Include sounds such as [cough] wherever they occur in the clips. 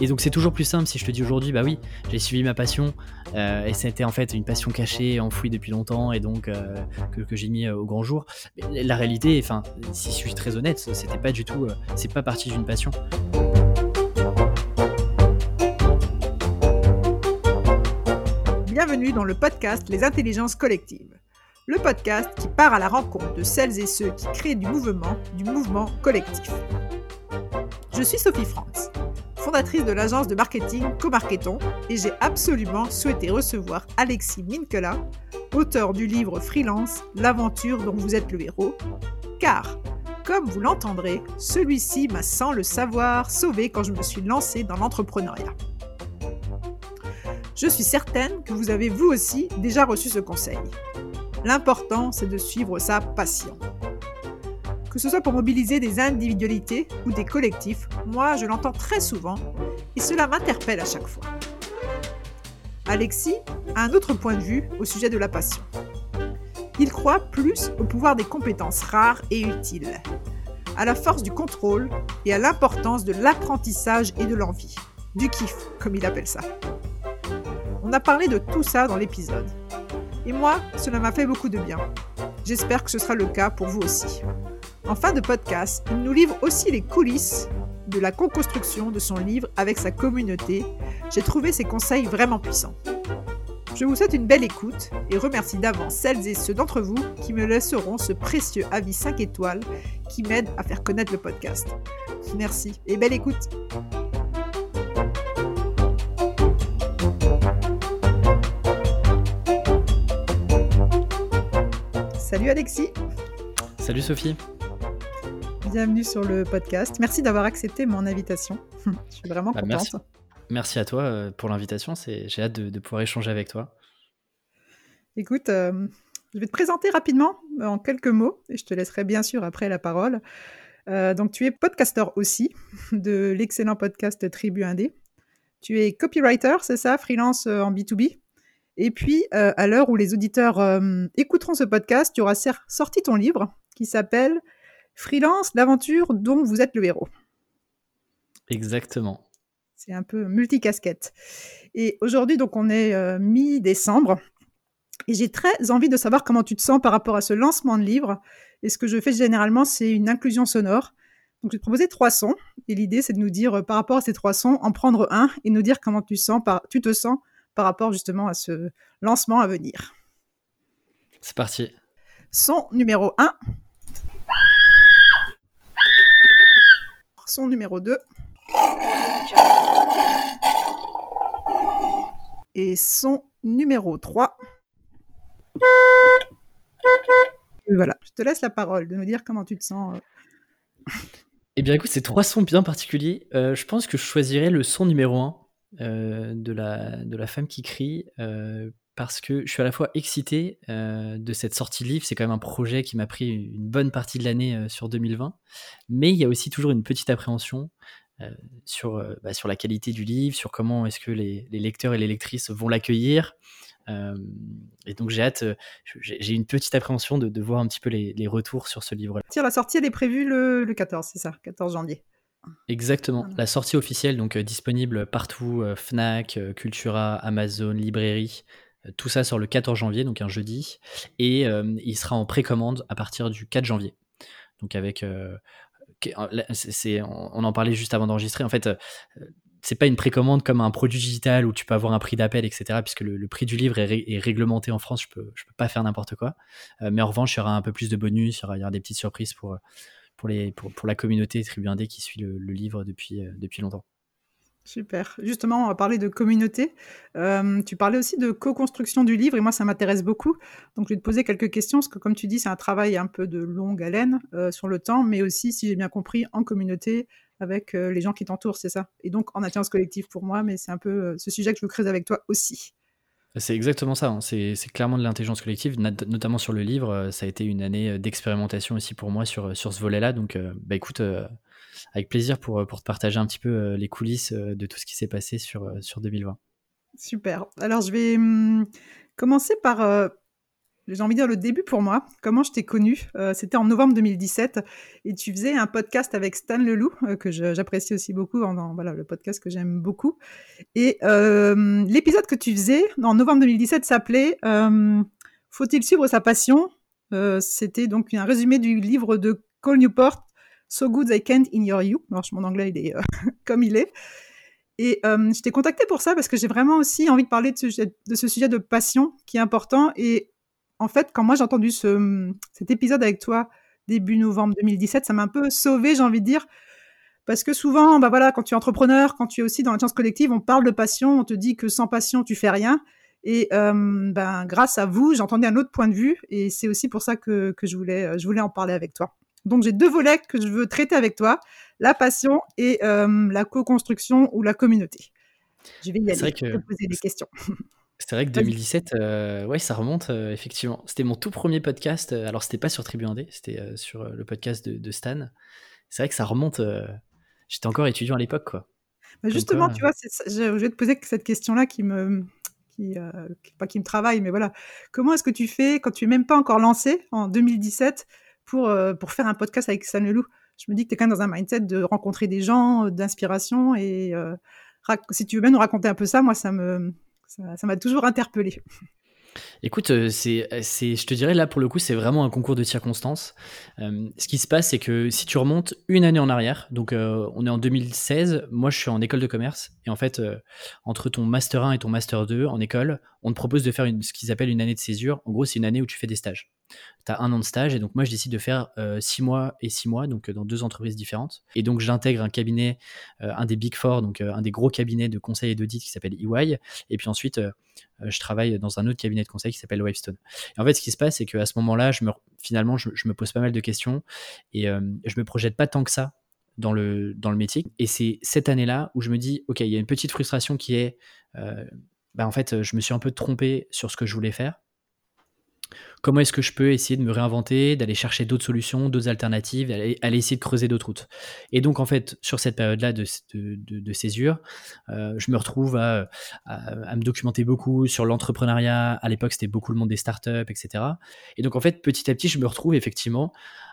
Et donc c'est toujours plus simple si je te dis aujourd'hui, bah oui, j'ai suivi ma passion euh, et c'était en fait une passion cachée, enfouie depuis longtemps et donc euh, que, j'ai mis au grand jour. La réalité, enfin, si je suis très honnête, c'était pas du tout, c'est pas parti d'une passion. Bienvenue dans le podcast Les intelligences collectives le podcast qui part à la rencontre de celles et ceux qui créent du mouvement, du mouvement collectif. Je suis Sophie Franz, fondatrice de l'agence de marketing Comarketon, et j'ai absolument souhaité recevoir Alexis Minkela, auteur du livre Freelance, l'aventure dont vous êtes le héros, car, comme vous l'entendrez, celui-ci m'a sans le savoir sauvé quand je me suis lancée dans l'entrepreneuriat. Je suis certaine que vous avez vous aussi déjà reçu ce conseil. L'important, c'est de suivre sa passion. Que ce soit pour mobiliser des individualités ou des collectifs, moi je l'entends très souvent et cela m'interpelle à chaque fois. Alexis a un autre point de vue au sujet de la passion. Il croit plus au pouvoir des compétences rares et utiles, à la force du contrôle et à l'importance de l'apprentissage et de l'envie, du kiff comme il appelle ça. On a parlé de tout ça dans l'épisode. Et moi, cela m'a fait beaucoup de bien. J'espère que ce sera le cas pour vous aussi. En fin de podcast, il nous livre aussi les coulisses de la co-construction de son livre avec sa communauté. J'ai trouvé ses conseils vraiment puissants. Je vous souhaite une belle écoute et remercie d'avance celles et ceux d'entre vous qui me laisseront ce précieux avis 5 étoiles qui m'aide à faire connaître le podcast. Merci et belle écoute. Salut Alexis. Salut Sophie. Bienvenue sur le podcast. Merci d'avoir accepté mon invitation. [laughs] Je suis vraiment bah, contente. Merci. à toi euh, pour l'invitation. J'ai hâte de, pouvoir échanger avec toi. Écoute, euh, je vais te présenter rapidement euh, en quelques mots et je te laisserai bien sûr après la parole. donc, tu es podcasteur aussi [laughs] de l'excellent podcast Tribu Indé. Tu es copywriter, c'est ça, freelance en B2B. Et puis, euh, à l'heure où les auditeurs euh, écouteront ce podcast, tu auras sorti ton livre qui s'appelle Freelance, l'aventure dont vous êtes le héros. Exactement. C'est un peu multicasquette. Et aujourd'hui, donc, on est euh, mi-décembre. Et j'ai très envie de savoir comment tu te sens par rapport à ce lancement de livre. Et ce que je fais généralement, c'est une inclusion sonore. Donc, je vais te proposer trois sons. Et l'idée, c'est de nous dire, par rapport à ces trois sons, en prendre un et nous dire comment tu, sens par, tu te sens par rapport justement à ce lancement à venir. C'est parti. Son numéro 1. Son numéro 2. Et son numéro 3. voilà, je te laisse la parole de nous dire comment tu te sens. Euh. Eh bien écoute, c'est trois sons bien particuliers. Euh, je pense que je choisirais le son numéro 1 euh, de, la, de la femme qui crie parce que je suis à la fois excité euh, de cette sortie de livre. C'est quand même un projet qui m'a pris une bonne partie de l'année sur 2020. Mais il y a aussi toujours une petite appréhension sur, bah, sur la qualité du livre, sur comment est-ce que les, lecteurs et les lectrices vont l'accueillir. et donc j'ai hâte, j'ai une petite appréhension de, voir un petit peu les, retours sur ce livre-là. La sortie, elle est prévue le, le 14, c'est ça, 14 janvier. Exactement. La sortie officielle, donc euh, disponible partout, euh, Fnac, euh, Cultura, Amazon, librairie, tout ça sur le 14 janvier, donc un jeudi. Et il sera en précommande à partir du 4 janvier. Donc avec... c'est, on en parlait juste avant d'enregistrer. En fait, c'est pas une précommande comme un produit digital où tu peux avoir un prix d'appel, etc. Puisque le, prix du livre est, réglementé en France, je peux, peux pas faire n'importe quoi. mais en revanche, il y aura un peu plus de bonus, il y aura, des petites surprises pour, la communauté Tribu Indé qui suit le, livre depuis, euh, depuis longtemps. Super. Justement, on va parler de communauté. Euh, tu parlais aussi de co-construction du livre et moi, ça m'intéresse beaucoup. Donc, je vais te poser quelques questions parce que, comme tu dis, c'est un travail un peu de longue haleine euh, sur le temps, mais aussi, si j'ai bien compris, en communauté avec les gens qui t'entourent, c'est ça? Et donc, en attirance collective pour moi, mais c'est un peu ce sujet que je veux creuser avec toi aussi. C'est exactement ça, hein. c'est clairement de l'intelligence collective, notamment sur le livre. Euh, ça a été une année euh, d'expérimentation aussi pour moi sur, sur ce volet-là. Donc, euh, bah écoute, avec plaisir pour, pour te partager un petit peu les coulisses de tout ce qui s'est passé sur, sur 2020. Super. Alors, je vais hum, commencer par j'ai envie de dire le début pour moi. Comment je t'ai connu euh, C'était en novembre 2017 et tu faisais un podcast avec Stan Leloup euh, que j'apprécie aussi beaucoup. Voilà, le podcast que j'aime beaucoup. Et euh, l'épisode que tu faisais en novembre 2017 s'appelait Faut-il suivre sa passion? C'était donc un résumé du livre de Cole Newport, So Good I Can't Ignore You. Alors mon anglais il est [laughs] comme il est. Et je t'ai contacté pour ça parce que j'ai vraiment aussi envie de parler de ce, sujet de passion qui est important. Et en fait, quand moi j'ai entendu ce, cet épisode avec toi début novembre 2017, ça m'a un peu sauvé, j'ai envie de dire. Parce que souvent, bah voilà, quand tu es entrepreneur, quand tu es aussi dans la science collective, on parle de passion, on te dit que sans passion, tu fais rien. Et ben, grâce à vous, j'entendais un autre point de vue. Et c'est aussi pour ça que, que je, voulais, je voulais en parler avec toi. Donc j'ai deux volets que je veux traiter avec toi, la passion et euh, la co-construction ou la communauté. Je vais y aller, que... poser des questions. C'est vrai que 2017, euh, ouais, ça remonte euh, effectivement. C'était mon tout premier podcast. alors c'était pas sur Tribu Indé, c'était sur le podcast de, Stan. C'est vrai que ça remonte. J'étais encore étudiant à l'époque, quoi. Bah, justement, tu vois, je vais te poser cette question-là qui me, qui, pas qui me travaille, mais voilà. Comment est-ce que tu fais quand tu es même pas encore lancé en 2017 pour, euh, pour faire un podcast avec Sanelou. Je me dis que tu es quand même dans un mindset de rencontrer des gens, euh, d'inspiration. Et euh, si tu veux bien nous raconter un peu ça, moi, ça me ça m'a toujours interpellé. Écoute, c'est, je te dirais là pour le coup, c'est vraiment un concours de circonstances. ce qui se passe, c'est que si tu remontes une année en arrière, donc on est en 2016, moi je suis en école de commerce, et en fait, entre ton master 1 et ton master 2 en école, on te propose de faire ce qu'ils appellent une année de césure. En gros, c'est une année où tu fais des stages tu as un an de stage. Et donc, moi, je décide de faire euh, six mois et six mois, donc euh, dans deux entreprises différentes. Et donc, j'intègre un cabinet, euh, un des Big Four, donc un des gros cabinets de conseil et d'audit qui s'appelle EY. Et puis ensuite, je travaille dans un autre cabinet de conseil qui s'appelle Wavestone. Et en fait, ce qui se passe, c'est qu'à ce moment-là, je me, finalement, je, me pose pas mal de questions et je me projette pas tant que ça dans le, dans le métier. Et c'est cette année-là où je me dis, OK, il y a une petite frustration qui est, bah, en fait, je me suis un peu trompé sur ce que je voulais faire comment est-ce que je peux essayer de me réinventer, d'aller chercher d'autres solutions, d'autres alternatives, aller essayer de creuser d'autres routes. Et donc, en fait, sur cette période-là de, de, césure, euh, je me retrouve à, me documenter beaucoup sur l'entrepreneuriat. À l'époque, c'était beaucoup le monde des startups, etc. Et donc, en fait, petit à petit, je me retrouve effectivement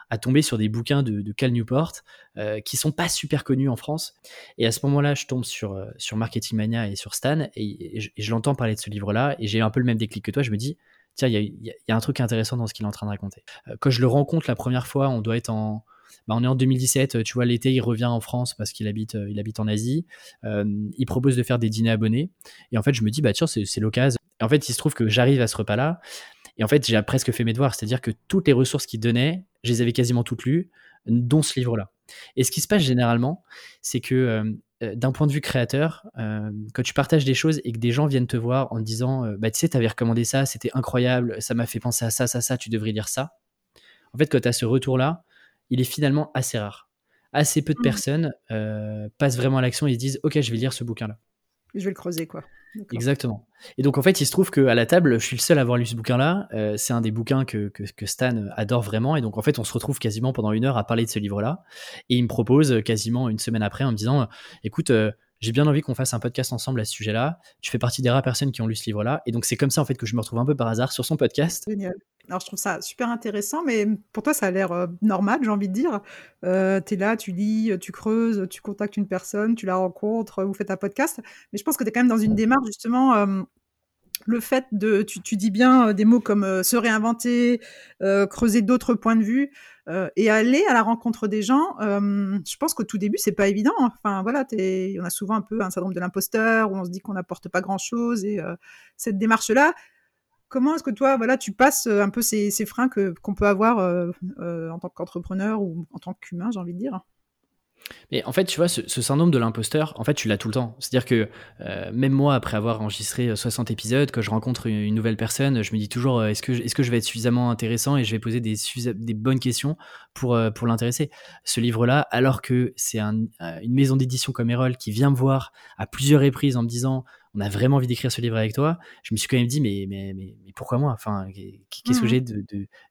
à tomber sur des bouquins de, Cal Newport euh, qui sont pas super connus en France. Et à ce moment-là, je tombe sur, euh, sur Marketing Mania et sur Stan et, je, je l'entends parler de ce livre-là et j'ai un peu le même déclic que toi. Je me dis, tiens, il y, a, un truc intéressant dans ce qu'il est en train de raconter. Euh, quand je le rencontre la première fois, on doit être en, bah, on est en 2017, tu vois, l'été, il revient en France parce qu'il habite, euh, il habite en Asie. Euh, il propose de faire des dîners abonnés. Et en fait, je me dis, bah tiens, c'est l'occasion. Et en fait, il se trouve que j'arrive à ce repas-là. Et en fait, j'ai presque fait mes devoirs. C'est-à-dire que toutes les ressources qu'il donnait, je les avais quasiment toutes lues, dont ce livre-là. Et ce qui se passe généralement, c'est que euh, d'un point de vue créateur, euh, quand tu partages des choses et que des gens viennent te voir en te disant euh, bah, Tu sais, tu avais recommandé ça, c'était incroyable, ça m'a fait penser à ça, ça, ça, tu devrais lire ça. En fait, quand tu as ce retour-là, il est finalement assez rare. Assez peu de mmh. personnes passent vraiment à l'action et se disent Ok, je vais lire ce bouquin-là. Je vais le creuser, quoi. Exactement. Et donc, en fait, il se trouve qu'à la table, je suis le seul à avoir lu ce bouquin-là. Euh, c'est un des bouquins que, que, Stan adore vraiment. Et donc, en fait, on se retrouve quasiment pendant une heure à parler de ce livre-là. Et il me propose quasiment une semaine après en me disant Écoute, euh, j'ai bien envie qu'on fasse un podcast ensemble à ce sujet-là. Tu fais partie des rares personnes qui ont lu ce livre-là. Et donc, c'est comme ça, en fait, que je me retrouve un peu par hasard sur son podcast. Génial. Alors, je trouve ça super intéressant, mais pour toi, ça a l'air euh, normal, j'ai envie de dire. Euh, tu es là, tu lis, tu creuses, tu contactes une personne, tu la rencontres, vous faites un podcast. Mais je pense que tu es quand même dans une démarche, justement, euh, le fait de, tu, dis bien des mots comme se réinventer, creuser d'autres points de vue et aller à la rencontre des gens. je pense qu'au tout début, c'est pas évident. Enfin, voilà, on a souvent un peu un syndrome de l'imposteur où on se dit qu'on n'apporte pas grand chose et cette démarche-là, Comment est-ce que toi, voilà, tu passes euh, un peu ces, freins qu'on peut avoir euh, euh, en tant qu'entrepreneur ou en tant qu'humain, j'ai envie de dire? Mais en fait, tu vois, ce, syndrome de l'imposteur, en fait, tu l'as tout le temps. C'est-à-dire que même moi, après avoir enregistré 60 épisodes, quand je rencontre une, nouvelle personne, je me dis toujours est-ce que, est-ce que je vais être suffisamment intéressant et je vais poser des, des bonnes questions pour, pour l'intéresser. Ce livre-là, alors que c'est une maison d'édition comme Erol qui vient me voir à plusieurs reprises en me disant on a vraiment envie d'écrire ce livre avec toi. Je me suis quand même dit, mais, mais, mais, pourquoi moi? Enfin, qu'est-ce que mmh j'ai de,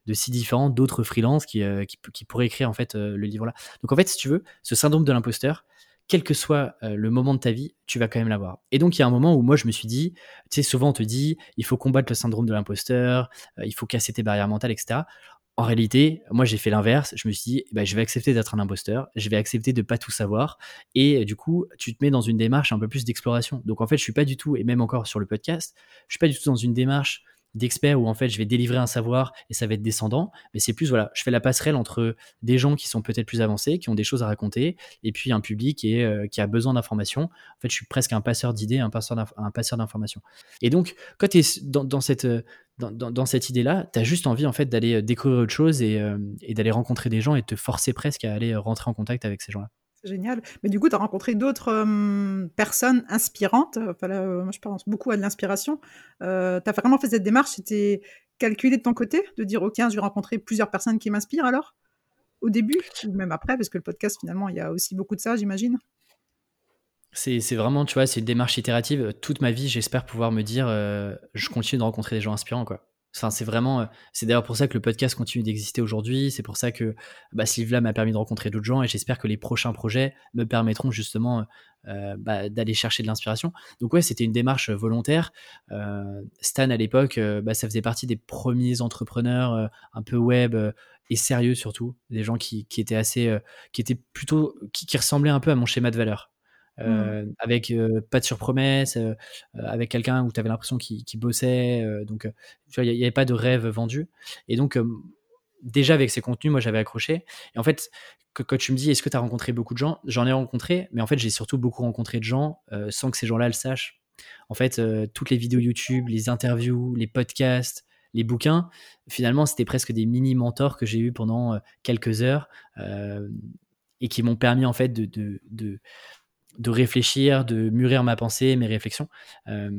de, si différent d'autres freelances qui, euh, qui, pourraient écrire en fait euh, le livre-là? Donc en fait, si tu veux, ce syndrome de l'imposteur, quel que soit euh, le moment de ta vie, tu vas quand même l'avoir. Et donc, il y a un moment où moi, je me suis dit, tu sais, souvent on te dit, il faut combattre le syndrome de l'imposteur, il faut casser tes barrières mentales, etc. En réalité, moi, j'ai fait l'inverse. Je me suis dit, bah, je vais accepter d'être un imposteur, je vais accepter de pas tout savoir. Et du coup, tu te mets dans une démarche un peu plus d'exploration. Donc, en fait, je suis pas du tout, et même encore sur le podcast, je suis pas du tout dans une démarche d'experts où en fait je vais délivrer un savoir et ça va être descendant, mais c'est plus voilà, je fais la passerelle entre des gens qui sont peut-être plus avancés, qui ont des choses à raconter, et puis un public qui, euh, a besoin d'informations. En fait, je suis presque un passeur d'idées, un passeur d'informations. Et donc, quand tu es dans, cette, dans, dans, cette idée-là, tu as juste envie en fait d'aller découvrir autre chose et, euh, et d'aller rencontrer des gens et te forcer presque à aller rentrer en contact avec ces gens-là génial. Mais du coup, tu as rencontré d'autres personnes inspirantes. Enfin, moi, je pense beaucoup à de l'inspiration. Euh, tu as vraiment fait cette démarche. C'était calculé de ton côté de dire, OK, je vais rencontrer plusieurs personnes qui m'inspirent alors? Au début ou même après? Parce que le podcast, finalement, il y a aussi beaucoup de ça, j'imagine. C'est vraiment, tu vois, c'est une démarche itérative. Toute ma vie, j'espère pouvoir me dire, euh, je continue de rencontrer des gens inspirants, quoi c'est vraiment, euh, c'est d'ailleurs pour ça que le podcast continue d'exister aujourd'hui. C'est pour ça que bah, m'a permis de rencontrer d'autres gens et j'espère que les prochains projets me permettront justement euh, bah, d'aller chercher de l'inspiration. Donc ouais, c'était une démarche volontaire. Euh, Stan à l'époque, bah, ça faisait partie des premiers entrepreneurs un peu web et sérieux surtout, des gens qui, étaient assez, qui étaient plutôt, qui ressemblaient un peu à mon schéma de valeur. Mmh. Euh, avec pas de surpromesse, avec quelqu'un où tu avais l'impression qu'il bossait. donc, il n'y avait pas de rêve vendu. Et donc, déjà avec ces contenus, moi j'avais accroché. Et en fait, quand tu me dis est-ce que tu as rencontré beaucoup de gens, j'en ai rencontré, mais en fait j'ai surtout beaucoup rencontré de gens sans que ces gens-là le sachent. En fait, toutes les vidéos YouTube, les interviews, les podcasts, les bouquins, finalement c'était presque des mini mentors que j'ai eu pendant quelques heures et qui m'ont permis en fait de réfléchir, de mûrir ma pensée, mes réflexions. Euh,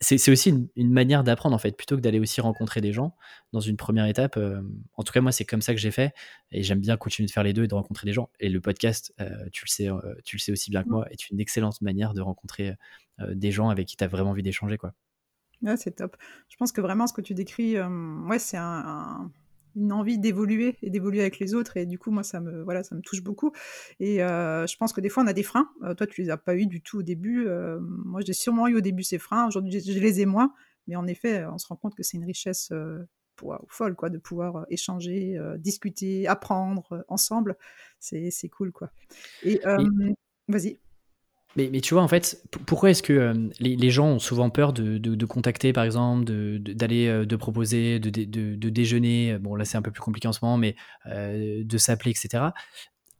c'est aussi une, manière d'apprendre en fait, plutôt que d'aller aussi rencontrer des gens dans une première étape. Euh, en tout cas, moi, c'est comme ça que j'ai fait et j'aime bien continuer de faire les deux et de rencontrer des gens. Et le podcast, euh, tu le sais, tu le sais aussi bien que moi, est une excellente manière de rencontrer des gens avec qui tu as vraiment envie d'échanger, quoi. c'est top. Je pense que vraiment ce que tu décris, ouais, c'est un une envie d'évoluer et d'évoluer avec les autres. Et du coup, moi, ça me, voilà, ça me touche beaucoup. Et euh, je pense que des fois, on a des freins. Euh, toi, tu les as pas eu du tout au début. Euh, moi, j'ai sûrement eu au début ces freins. Aujourd'hui, je, les ai moins. Mais en effet, on se rend compte que c'est une richesse pour, folle, quoi, de pouvoir échanger, discuter, apprendre ensemble. C'est cool, quoi. Et, vas-y. Mais, tu vois, en fait, pourquoi est-ce que euh, les, gens ont souvent peur de, contacter, par exemple, d'aller, de, euh, de, proposer, de, de, déjeuner? Bon, là, c'est un peu plus compliqué en ce moment, mais euh, de s'appeler, etc.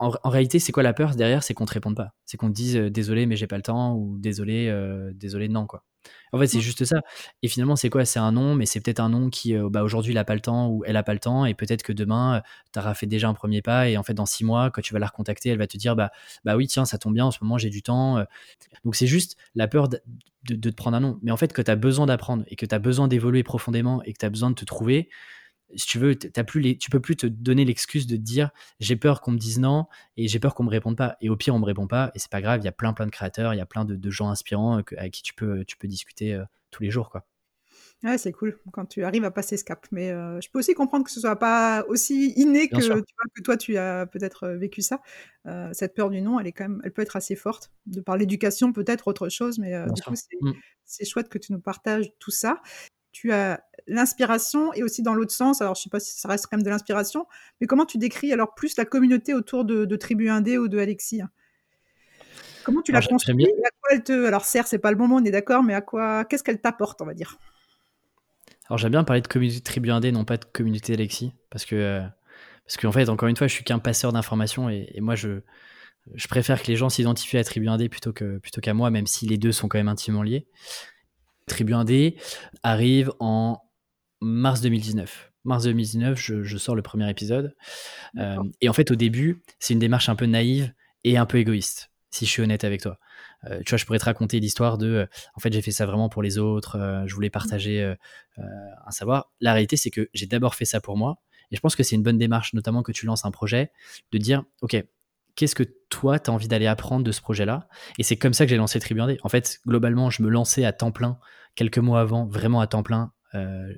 En, en, réalité, c'est quoi la peur derrière? C'est qu'on te réponde pas. C'est qu'on te dise désolé, mais j'ai pas le temps, ou désolé, désolé, non, quoi. En fait, c'est juste ça. Et finalement, c'est quoi? C'est un nom, mais c'est peut-être un nom qui, euh, bah, aujourd'hui, il n'a pas le temps ou elle n'a pas le temps. Et peut-être que demain, euh, tu auras fait déjà un premier pas. Et en fait, dans six mois, quand tu vas la recontacter, elle va te dire bah, bah oui, tiens, ça tombe bien, en ce moment, j'ai du temps. Euh. Donc, c'est juste la peur de, de, te prendre un nom. Mais en fait, que tu as besoin d'apprendre et que tu as besoin d'évoluer profondément et que tu as besoin de te trouver, si tu veux, as plus les, tu peux plus te donner l'excuse de te dire j'ai peur qu'on me dise non et j'ai peur qu'on me réponde pas. Et au pire, on me répond pas et c'est pas grave. Il y a plein plein de créateurs, il y a plein de, gens inspirants euh, avec qui tu peux, tu peux discuter euh, tous les jours, quoi. Ouais, c'est cool quand tu arrives à passer ce cap. Mais euh, je peux aussi comprendre que ce soit pas aussi inné que, tu vois, que toi tu as peut-être vécu ça. cette peur du non, elle est quand même, elle peut être assez forte. De par l'éducation, peut-être autre chose, mais du coup mmh. c'est chouette que tu nous partages tout ça tu as l'inspiration et aussi dans l'autre sens, alors je sais pas si ça reste quand même de l'inspiration, mais comment tu décris alors plus la communauté autour de, de Tribu Indé ou de Alexis Comment tu l'as construit à quoi elle te... Alors certes, c'est pas le bon mot, on est d'accord, mais à quoi Qu'est-ce qu'elle t'apporte, on va dire? Alors j'aime bien parler de communauté Tribu Indé, non pas de communauté Alexis, parce que euh, parce qu'en fait, encore une fois, je suis qu'un passeur d'informations et, et, moi je je préfère que les gens s'identifient à Tribu Indé plutôt que plutôt qu'à moi, même si les deux sont quand même intimement liés. Tribu 1D arrive en mars 2019. Mars 2019, je, sors le premier épisode. Euh, et en fait, au début, c'est une démarche un peu naïve et un peu égoïste, si je suis honnête avec toi. Euh, tu vois, je pourrais te raconter l'histoire de, euh, en fait, j'ai fait ça vraiment pour les autres, je voulais partager un savoir. La réalité, c'est que j'ai d'abord fait ça pour moi. Et je pense que c'est une bonne démarche, notamment que tu lances un projet, de dire, OK, qu'est-ce que toi, tu as envie d'aller apprendre de ce projet-là? Et c'est comme ça que j'ai lancé Tribu En fait, globalement, je me lançais à temps plein quelques mois avant, vraiment à temps plein euh,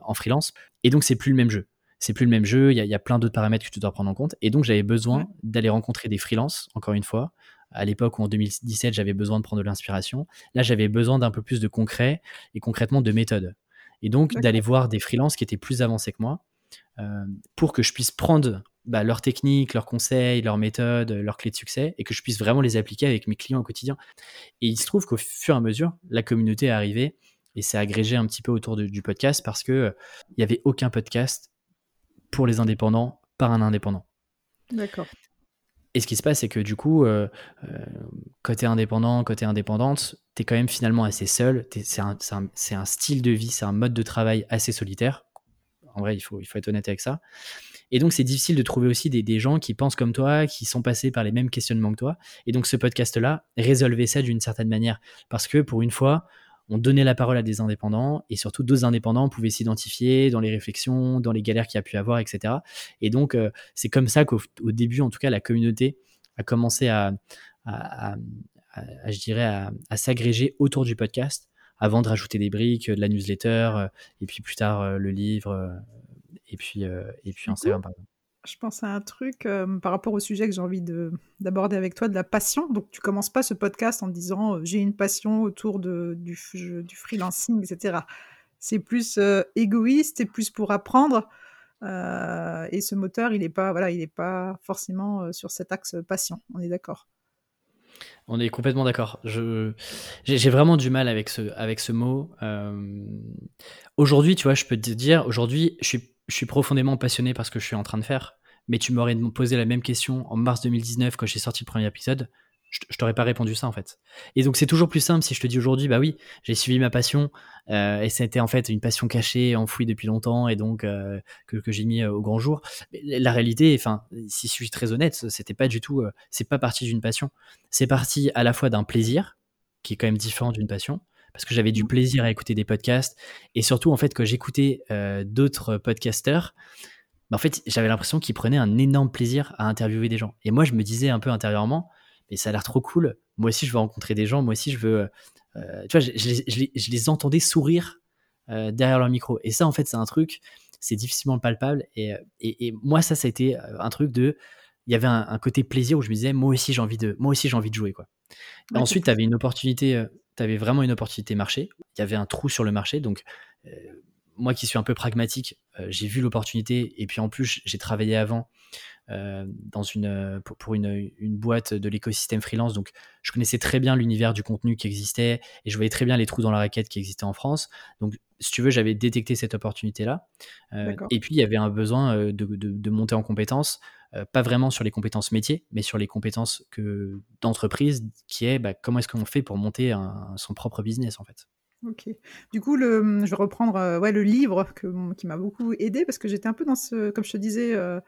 en freelance. Et donc, c'est plus le même jeu. C'est plus le même jeu. Il y, a plein d'autres paramètres que tu dois prendre en compte. Et donc, j'avais besoin d'aller rencontrer des freelances, encore une fois, à l'époque où en 2017 j'avais besoin de prendre de l'inspiration. Là, j'avais besoin d'un peu plus de concret et concrètement de méthode. Et donc d'aller voir des freelances qui étaient plus avancés que moi euh, pour que je puisse prendre bah, leurs techniques, leurs conseils, leurs méthodes, leurs clés de succès et que je puisse vraiment les appliquer avec mes clients au quotidien. Et il se trouve qu'au fur et à mesure, la communauté est arrivée et s'est agrégée un petit peu autour du podcast parce que euh, il n'y avait aucun podcast pour les indépendants par un indépendant. D'accord. Et ce qui se passe, c'est que du coup, euh, euh, côté indépendant, côté indépendante, tu es quand même finalement assez seul. C'est un, un, style de vie, c'est un mode de travail assez solitaire. En vrai, il faut, il faut être honnête avec ça. Et donc, c'est difficile de trouver aussi des, gens qui pensent comme toi, qui sont passés par les mêmes questionnements que toi. Et donc, ce podcast-là résolvait ça d'une certaine manière. Parce que pour une fois, on donnait la parole à des indépendants et surtout deux indépendants pouvaient s'identifier dans les réflexions, dans les galères qu'il y a pu avoir, etc. Et donc, euh, c'est comme ça qu'au début, en tout cas, la communauté a commencé à, je dirais, à, s'agréger autour du podcast avant de rajouter des briques, de la newsletter, euh, et puis plus tard euh, le livre, et puis, et puis par exemple je pense à un truc par rapport au sujet que j'ai envie d'aborder avec toi, de la passion. Donc, tu commences pas ce podcast en disant j'ai une passion autour de, du, du freelancing, etc. C'est plus égoïste et plus pour apprendre. et ce moteur, il n'est pas, voilà, il est pas forcément sur cet axe passion. On est d'accord? On est complètement d'accord. J'ai vraiment du mal avec ce, avec ce mot. aujourd'hui, tu vois, je peux te dire, aujourd'hui, je suis, je suis profondément passionné par ce que je suis en train de faire mais tu m'aurais posé la même question en mars 2019 quand j'ai sorti le premier épisode, je, t'aurais pas répondu ça en fait. Et donc c'est toujours plus simple si je te dis aujourd'hui, bah oui, j'ai suivi ma passion euh, et c'était en fait une passion cachée, enfouie depuis longtemps et donc euh, que, que j'ai mis euh, au grand jour. la réalité, enfin, si je suis très honnête, c'était pas du tout, c'est pas parti d'une passion. C'est parti à la fois d'un plaisir qui est quand même différent d'une passion parce que j'avais du plaisir à écouter des podcasts et surtout en fait que j'écoutais d'autres podcasteurs bah, en fait, j'avais l'impression qu'il prenait un énorme plaisir à interviewer des gens. Et moi, je me disais un peu intérieurement, mais ça a l'air trop cool. Moi aussi, je veux rencontrer des gens. Moi aussi, je veux. Euh, tu vois, je, les, entendais sourire euh, derrière leur micro. Et ça, en fait, c'est un truc, c'est difficilement palpable. Et, et, moi, ça, ça a été euh, un truc de. Il y avait un, côté plaisir où je me disais, moi aussi, j'ai envie de, moi aussi, j'ai envie de jouer, quoi. ensuite, tu avais une opportunité, tu vraiment une opportunité marché. Il y avait un trou sur le marché. Donc, moi qui suis un peu pragmatique, euh, j'ai vu l'opportunité et puis en plus j'ai travaillé avant euh, dans une, euh, pour, une, boîte de l'écosystème freelance. Donc, je connaissais très bien l'univers du contenu qui existait et je voyais très bien les trous dans la raquette qui existaient en France. Donc, si tu veux, j'avais détecté cette opportunité-là. et puis, il y avait un besoin de, de, monter en compétences, pas vraiment sur les compétences métiers, mais sur les compétences que, d'entreprise, qui est bah, comment est-ce qu'on fait pour monter son propre business, en fait. Ok. Du coup, le, je vais reprendre euh, ouais, le livre que, qui m'a beaucoup aidé parce que j'étais un peu dans ce, comme je te disais, euh,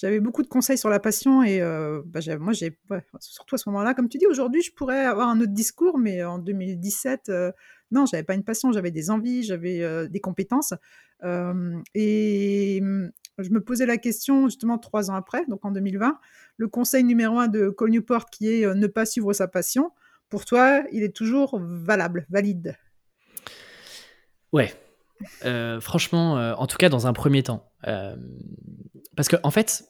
j'avais beaucoup de conseils sur la passion et euh, bah, moi, j'ai, surtout à ce moment-là, comme tu dis, aujourd'hui, je pourrais avoir un autre discours, mais en 2017, non, j'avais pas une passion, j'avais des envies, j'avais des compétences et hum, je me posais la question justement trois ans après, donc en 2020, le conseil numéro un de Cole Newport qui est ne pas suivre sa passion. Pour toi, il est toujours valable, valide? Ouais. Euh, franchement, euh, en tout cas dans un premier temps. Euh, parce que en fait,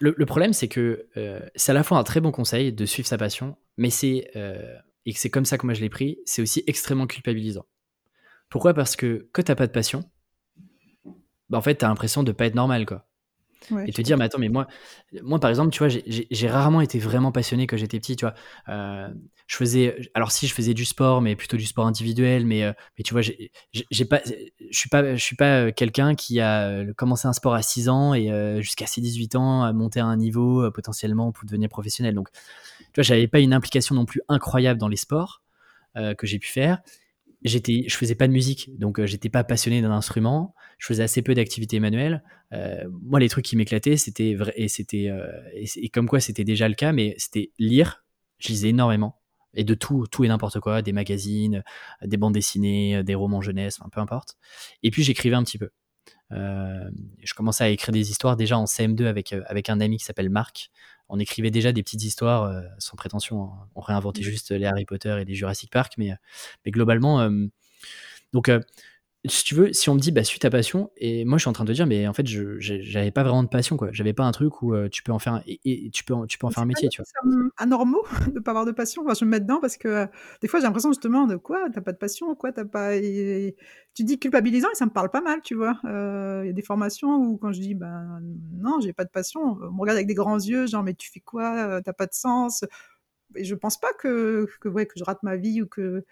le, problème c'est que c'est à la fois un très bon conseil de suivre sa passion, mais c'est et que c'est comme ça que moi je l'ai pris, c'est aussi extrêmement culpabilisant. Pourquoi? Parce que quand t'as pas de passion, bah en fait t'as l'impression de pas être normal quoi et te dire, mais attends, mais moi, moi par exemple, tu vois, j'ai rarement été vraiment passionné quand j'étais petit, tu vois. Euh, je faisais, alors si je faisais du sport, mais plutôt du sport individuel, mais, euh, mais tu vois, j'ai pas, je suis pas, je suis pas euh, quelqu'un qui a commencé un sport à 6 ans et jusqu'à ses 18 ans a monté à un niveau potentiellement pour devenir professionnel. Donc, tu vois, j'avais pas une implication non plus incroyable dans les sports que j'ai pu faire j'étais, je faisais pas de musique, donc j'étais pas passionné d'un instrument je faisais assez peu d'activités manuelles. Euh, moi, les trucs qui m'éclataient, c'était vrai, et c'était euh, et, comme quoi c'était déjà le cas, mais c'était lire. Je lisais énormément et de tout, tout et n'importe quoi, des magazines, des bandes dessinées, des romans jeunesse, peu importe. Et puis j'écrivais un petit peu. Euh, je commençais à écrire des histoires déjà en CM2 avec, avec un ami qui s'appelle Marc. On écrivait déjà des petites histoires sans prétention. Hein. On réinventait mmh. juste les Harry Potter et les Jurassic Park, mais, mais globalement, donc si tu veux, si on me dit bah suis ta passion, et moi je suis en train de dire mais en fait je j'avais pas vraiment de passion quoi, j'avais pas un truc où euh, tu peux en faire un, et, tu peux tu peux en faire un métier, tu vois. C'est anormaux [laughs] de pas avoir de passion. Enfin, je me mets dedans parce que euh, des fois j'ai l'impression justement de quoi? T'as pas de passion, quoi? T'as pas. tu dis culpabilisant et ça me parle pas mal, tu vois. Euh, il y a des formations où quand je dis ben non j'ai pas de passion, on me regarde avec des grands yeux genre mais tu fais quoi, t'as pas de sens et je pense pas que, que, ouais, que je rate ma vie ou que.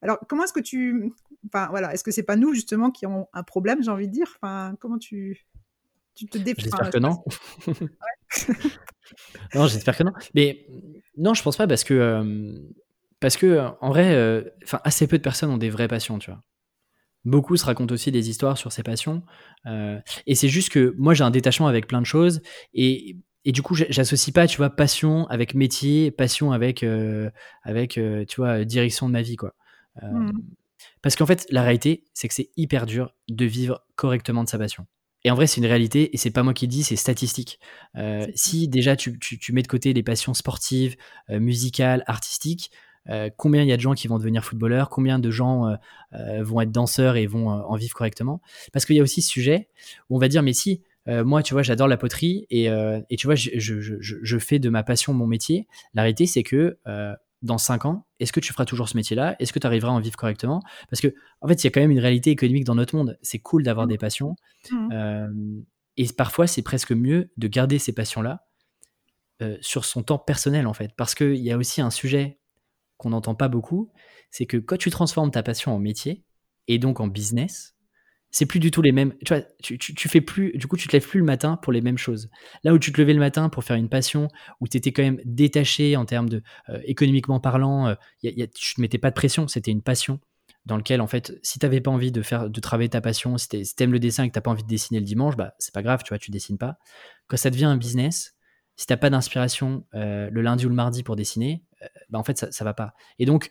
Alors, comment est-ce que tu. Enfin, voilà, est-ce que c'est pas nous, justement, qui avons un problème, j'ai envie de dire? Enfin, comment tu. Tu te défends J'espère que non. [laughs] non, j'espère que non. Mais non, je pense pas parce que. Euh, parce que, en vrai, euh, enfin, assez peu de personnes ont des vraies passions, tu vois. Beaucoup se racontent aussi des histoires sur ces passions. Euh, et c'est juste que moi, j'ai un détachement avec plein de choses. Et et du coup, j'associe pas, tu vois, passion avec métier, passion avec, euh, avec euh, tu vois, direction de ma vie, quoi. Euh, mmh. Parce qu'en fait, la réalité, c'est que c'est hyper dur de vivre correctement de sa passion. Et en vrai, c'est une réalité, et c'est pas moi qui le dis, c'est statistique. si déjà tu, tu, mets de côté les passions sportives, musicales, artistiques, combien il y a de gens qui vont devenir footballeurs, combien de gens vont être danseurs et vont en vivre correctement? Parce qu'il y a aussi ce sujet où on va dire, mais si, euh, moi, tu vois, j'adore la poterie et, euh, et tu vois, je, je, je, je, fais de ma passion mon métier. La réalité, c'est que euh, dans 5 ans, est-ce que tu feras toujours ce métier-là? Est-ce que tu arriveras à en vivre correctement? Parce que, en fait, il y a quand même une réalité économique dans notre monde. C'est cool d'avoir des passions. Mmh. et parfois, c'est presque mieux de garder ces passions-là sur son temps personnel, en fait. Parce qu'il y a aussi un sujet qu'on n'entend pas beaucoup c'est que quand tu transformes ta passion en métier et donc en business, c'est plus du tout les mêmes. Tu vois, tu, tu, fais plus, du coup, tu te lèves plus le matin pour les mêmes choses. Là où tu te levais le matin pour faire une passion, où tu étais quand même détaché en termes de euh, économiquement parlant, euh, y a, tu te mettais pas de pression, c'était une passion dans lequel en fait, si tu n'avais pas envie de faire, de travailler ta passion, si tu aimes le dessin et que t'as pas envie de dessiner le dimanche, bah c'est pas grave, tu vois, tu dessines pas. Quand ça devient un business, si t'as pas d'inspiration euh, le lundi ou le mardi pour dessiner, bah en fait ça, ça va pas. Et donc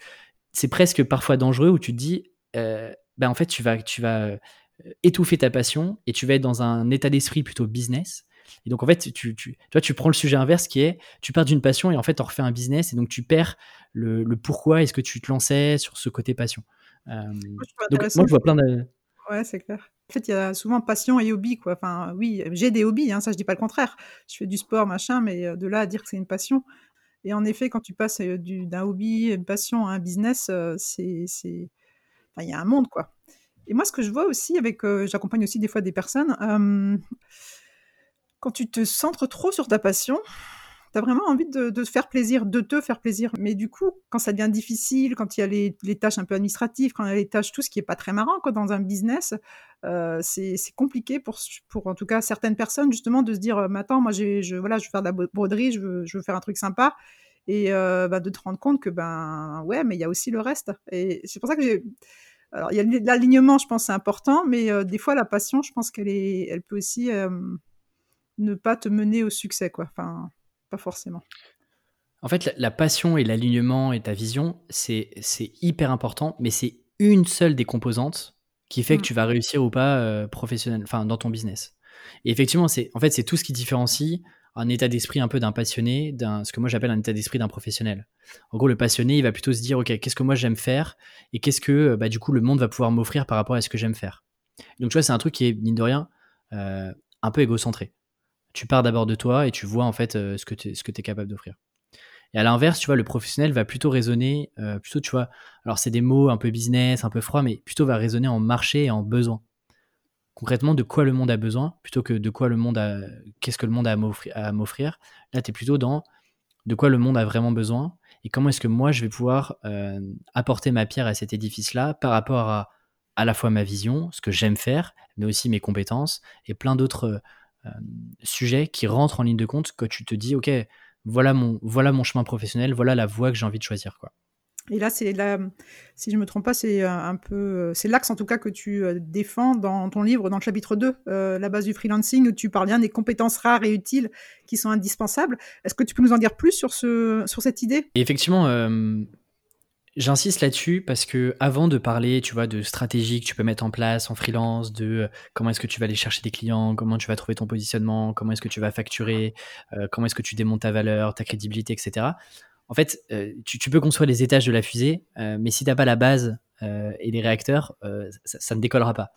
c'est presque parfois dangereux où tu te dis, bah en fait tu vas, tu vas étouffer ta passion et tu vas être dans un état d'esprit plutôt business. Et donc, en fait, tu, tu, toi, tu prends le sujet inverse qui est tu pars d'une passion et en fait, tu refais un business et donc tu perds le, le pourquoi est-ce que tu te lançais sur ce côté passion. Euh, donc, moi, je vois plein de. Ouais, c'est clair. En fait, il y a souvent passion et hobby, quoi. Enfin, oui, j'ai des hobbies, hein, ça, je dis pas le contraire. Je fais du sport, machin, mais euh, de là à dire que c'est une passion. Et en effet, quand tu passes euh, d'un hobby, une passion à un business, c'est. Enfin, il y a un monde, quoi. Et moi, ce que je vois aussi avec, euh, j'accompagne aussi des fois des personnes, euh, quand tu te centres trop sur ta passion, tu as vraiment envie de, te faire plaisir, de te faire plaisir. Mais du coup, quand ça devient difficile, quand il y a les, tâches un peu administratives, quand il y a les tâches, tout ce qui est pas très marrant dans un business, euh, c'est compliqué pour, pour en tout cas certaines personnes justement de se dire, mais attends, moi je, voilà, je veux faire de la broderie, je veux, je veux faire un truc sympa. Et bah, de te rendre compte que, ben ouais, mais il y a aussi le reste. Et c'est pour ça que j'ai alors, il y a l'alignement, je pense, c'est important, mais euh, des fois, la passion, je pense qu'elle est, elle peut aussi euh, ne pas te mener au succès, quoi. Enfin, pas forcément. En fait, la, passion et l'alignement et ta vision, c'est hyper important, mais c'est une seule des composantes qui fait que mmh. tu vas réussir ou pas euh, professionnel, enfin, dans ton business. Et effectivement, c'est en fait, c'est tout ce qui différencie un état d'esprit un peu d'un passionné, d'un ce que moi j'appelle un état d'esprit d'un professionnel. En gros, le passionné, il va plutôt se dire, ok, qu'est-ce que moi j'aime faire et qu'est-ce que bah, du coup le monde va pouvoir m'offrir par rapport à ce que j'aime faire. Donc tu vois, c'est un truc qui est mine de rien euh, un peu égocentré. Tu pars d'abord de toi et tu vois en fait euh, ce que tu es, capable d'offrir. Et à l'inverse, tu vois, le professionnel va plutôt raisonner, euh, plutôt, tu vois, alors c'est des mots un peu business, un peu froid, mais plutôt va raisonner en marché et en besoin concrètement de quoi le monde a besoin plutôt que de quoi le monde a qu'est-ce que le monde a à m'offrir. Là tu es plutôt dans de quoi le monde a vraiment besoin et comment est-ce que moi je vais pouvoir euh, apporter ma pierre à cet édifice là par rapport à à la fois ma vision ce que j'aime faire mais aussi mes compétences et plein d'autres euh, sujets qui rentrent en ligne de compte que tu te dis ok voilà mon voilà mon chemin professionnel voilà la voie que j'ai envie de choisir et là, c'est si je me trompe pas, c'est un peu, c'est l'axe en tout cas que tu euh, défends dans ton livre, dans le chapitre 2, euh, la base du freelancing, où tu parles bien des compétences rares et utiles qui sont indispensables. Est-ce que tu peux nous en dire plus sur ce, sur cette idée? Effectivement, euh, j'insiste là-dessus parce que avant de parler, tu vois, de stratégie que tu peux mettre en place en freelance, de comment est-ce que tu vas aller chercher des clients, comment tu vas trouver ton positionnement, comment est-ce que tu vas facturer, comment est-ce que tu démontes ta valeur, ta crédibilité, etc en fait, euh, tu, peux construire les étages de la fusée, euh, mais si tu n'as pas la base et les réacteurs, ça, ne décollera pas.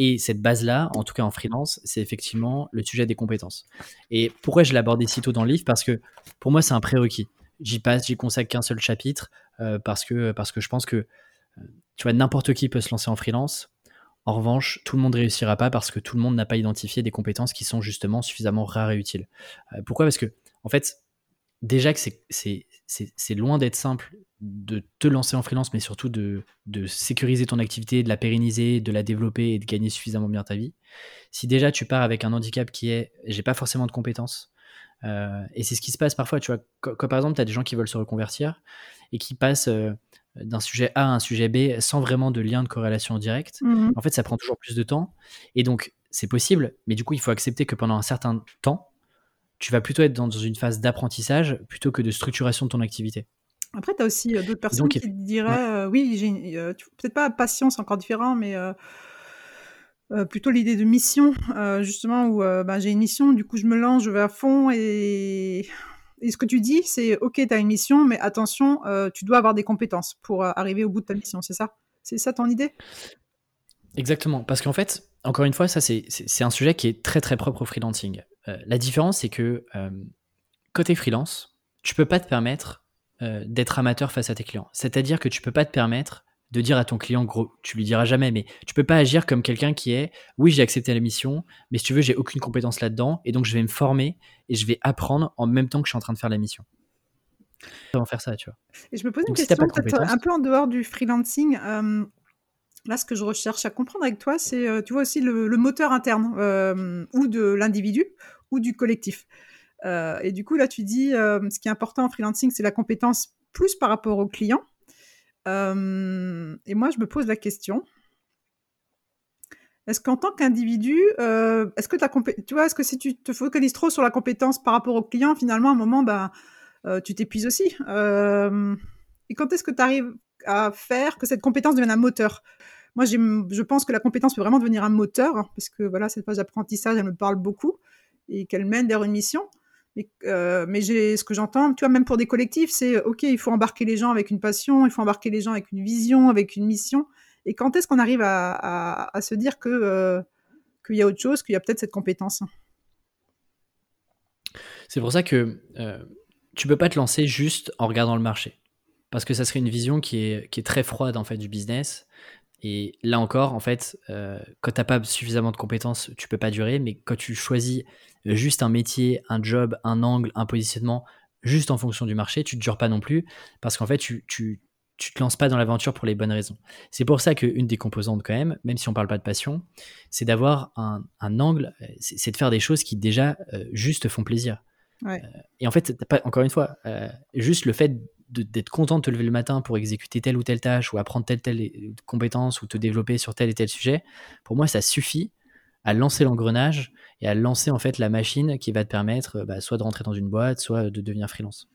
Et cette base-là, en tout cas en freelance, c'est effectivement le sujet des compétences. Et pourquoi je abordé si tôt dans le livre? Parce que pour moi, c'est un prérequis. J'y passe, j'y consacre qu'un seul chapitre parce, que, parce que je pense que tu vois, n'importe qui peut se lancer en freelance. En revanche, tout le monde ne réussira pas parce que tout le monde n'a pas identifié des compétences qui sont justement suffisamment rares et utiles. pourquoi? Parce que, en fait, déjà que c'est loin d'être simple de te lancer en freelance, mais surtout de, sécuriser ton activité, de la pérenniser, de la développer et de gagner suffisamment bien ta vie. Si déjà tu pars avec un handicap qui est j'ai pas forcément de compétences, euh, et c'est ce qui se passe parfois, tu vois, quand, par exemple tu as des gens qui veulent se reconvertir et qui passent euh, d'un sujet A à un sujet B sans vraiment de lien de corrélation direct, mmh en fait ça prend toujours plus de temps. Et donc c'est possible, mais du coup il faut accepter que pendant un certain temps, tu vas plutôt être dans une phase d'apprentissage plutôt que de structuration de ton activité. Après, tu as aussi euh, d'autres personnes qui te diraient, euh, oui, j'ai euh, peut-être pas patience, encore différent, mais plutôt l'idée de mission, justement, où bah, j'ai une mission, du coup, je me lance, je vais à fond, et, et ce que tu dis, c'est, ok, tu as une mission, mais attention, tu dois avoir des compétences pour arriver au bout de ta mission, c'est ça? C'est ça ton idée? Exactement, parce qu'en fait, encore une fois, ça, c'est un sujet qui est très, très propre au freelancing. La différence, c'est que côté freelance, tu peux pas te permettre euh, d'être amateur face à tes clients. C'est-à-dire que tu peux pas te permettre de dire à ton client, gros, tu lui diras jamais, mais tu peux pas agir comme quelqu'un qui est, oui, j'ai accepté la mission, mais si tu veux, j'ai aucune compétence là-dedans, et donc je vais me former et je vais apprendre en même temps que je suis en train de faire la mission. Comment faire ça, tu vois Et je me pose une question un peu en dehors du freelancing. Euh, là, ce que je recherche à comprendre avec toi, c'est, euh, tu vois aussi le, moteur interne, ou de l'individu, ou du collectif. Euh, et du coup, là, tu dis, euh, ce qui est important en freelancing, c'est la compétence plus par rapport au client. Euh, et moi, je me pose la question. Est-ce qu'en tant qu'individu, est-ce que est-ce que si tu te focalises trop sur la compétence par rapport au client, finalement, à un moment, ben, tu t'épuises aussi. et quand est-ce que tu arrives à faire que cette compétence devienne un moteur? Moi, je pense que la compétence peut vraiment devenir un moteur, hein, parce que voilà, cette phase d'apprentissage, elle me parle beaucoup et qu'elle mène vers une mission. Mais, euh, mais ce que j'entends, tu vois, même pour des collectifs, c'est euh, OK, il faut embarquer les gens avec une passion, il faut embarquer les gens avec une vision, avec une mission. Et quand est-ce qu'on arrive à, à, se dire que euh, qu'il y a autre chose, qu'il y a peut-être cette compétence? C'est pour ça que euh, tu peux pas te lancer juste en regardant le marché, parce que ça serait une vision qui est, qui est très froide en fait du business. Et là encore, en fait, euh, quand tu n'as pas suffisamment de compétences, tu peux pas durer. Mais quand tu choisis juste un métier, un job, un angle, un positionnement, juste en fonction du marché, tu ne dures pas non plus. Parce qu'en fait, tu, tu, tu te lances pas dans l'aventure pour les bonnes raisons. C'est pour ça qu'une des composantes, quand même, même si on parle pas de passion, c'est d'avoir un, un, angle, c'est de faire des choses qui déjà euh, juste font plaisir. Ouais. Euh, et en fait, pas, encore une fois, juste le fait d'être content de te lever le matin pour exécuter telle ou telle tâche ou apprendre telle telle compétence ou te développer sur tel et tel sujet, pour moi, ça suffit à lancer l'engrenage et à lancer en fait la machine qui va te permettre bah, soit de rentrer dans une boîte, soit de devenir freelance.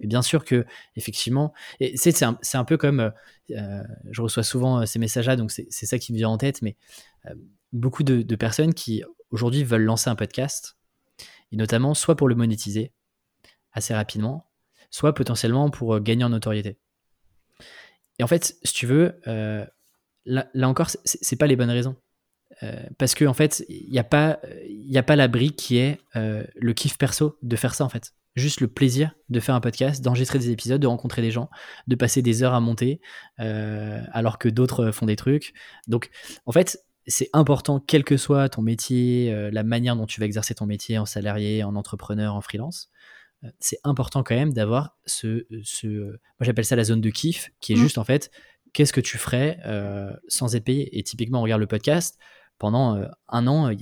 Et bien sûr que effectivement, c'est un, un, peu comme euh, je reçois souvent euh, ces messages-là, donc c'est ça qui me vient en tête, mais euh, beaucoup de, personnes qui aujourd'hui veulent lancer un podcast, et notamment soit pour le monétiser assez rapidement, soit potentiellement pour euh, gagner en notoriété. Et en fait, si tu veux, euh, là, là, encore, c'est pas les bonnes raisons. Euh, parce qu'en en fait, il n'y a, pas, y a pas la brique qui est le kiff perso de faire ça, en fait. Juste le plaisir de faire un podcast, d'enregistrer des épisodes, de rencontrer des gens, de passer des heures à monter, alors que d'autres font des trucs. Donc, en fait, c'est important, quel que soit ton métier, la manière dont tu vas exercer ton métier en salarié, en entrepreneur, en freelance, c'est important quand même d'avoir ce, ce, moi j'appelle ça la zone de kiff, qui est mmh. juste en fait, qu'est-ce que tu ferais euh, sans être payé? Et typiquement, on regarde le podcast, pendant euh, un an,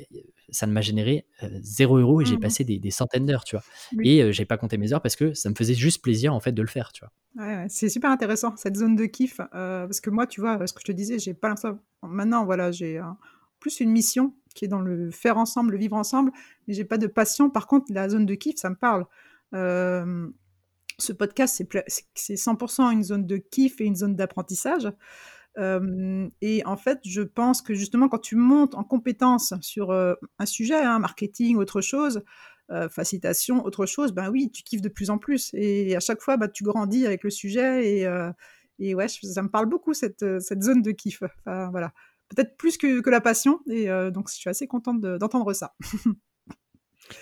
ça ne m'a généré euh, zéro euro et j'ai mmh passé des, centaines d'heures, tu vois. Et j'ai pas compté mes heures parce que ça me faisait juste plaisir en fait de le faire, tu vois. Ouais, c'est super intéressant cette zone de kiff parce que moi, tu vois, ce que je te disais, j'ai pas l'impression. Maintenant, voilà, j'ai plus une mission qui est dans le faire ensemble, le vivre ensemble, mais j'ai pas de passion. Par contre, la zone de kiff, ça me parle. Euh, ce podcast, c'est 100% une zone de kiff et une zone d'apprentissage. Euh, et en fait, je pense que justement, quand tu montes en compétence sur euh, un sujet, hein, marketing, autre chose, facilitation, autre chose, ben oui, tu kiffes de plus en plus. Et à chaque fois, bah, tu grandis avec le sujet et, Et ouais, ça me parle beaucoup, cette, cette zone de kiff. Voilà. Peut-être plus que, que, la passion. Et donc, je suis assez contente d'entendre ça. [laughs]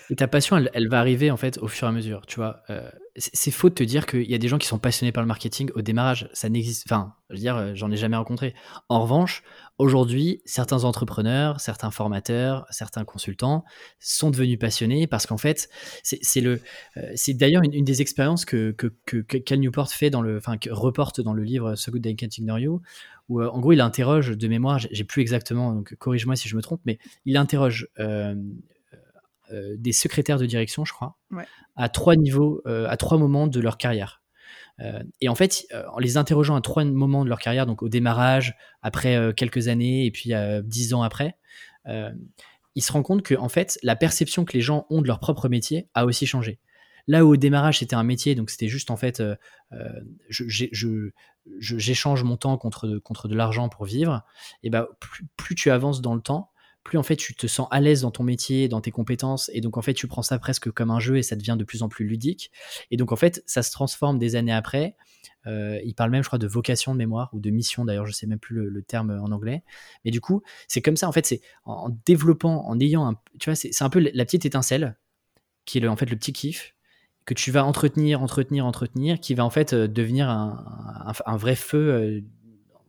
Et ta passion, elle, va arriver en fait au fur et à mesure. Tu vois, euh, c'est faux de te dire qu'il y a des gens qui sont passionnés par le marketing au démarrage. Ça n'existe. Enfin, je veux dire, euh, j'en ai jamais rencontré. En revanche, aujourd'hui, certains entrepreneurs, certains formateurs, certains consultants sont devenus passionnés parce qu'en fait, c'est le, euh, c'est d'ailleurs une, des expériences que, que, que, Cal Newport fait dans le, enfin, reporte dans le livre So Good They Can't You, où en gros, il interroge de mémoire, j'ai plus exactement, donc corrige-moi si je me trompe, mais il interroge euh, des secrétaires de direction, je crois, à trois niveaux, euh, à trois moments de leur carrière. Euh, et en fait, en les interrogeant à trois moments de leur carrière, donc au démarrage, après quelques années, et puis dix ans après, ils se rendent compte que en fait, la perception que les gens ont de leur propre métier a aussi changé. Là où au démarrage c'était un métier, donc c'était juste en fait, j'échange mon temps contre, contre de l'argent pour vivre. Et ben plus, tu avances dans le temps, plus en fait tu te sens à l'aise dans ton métier, dans tes compétences, et donc en fait tu prends ça presque comme un jeu et ça devient de plus en plus ludique. Et donc en fait ça se transforme des années après. Euh, il parle même, je crois, de vocation de mémoire ou de mission. D'ailleurs, je sais même plus le, terme en anglais. Mais du coup, c'est comme ça. En fait, c'est en, développant, en ayant, un, tu vois, c'est un peu la petite étincelle qui est le, en fait le petit kiff que tu vas entretenir, entretenir, entretenir, qui va en fait euh, devenir un, vrai feu euh,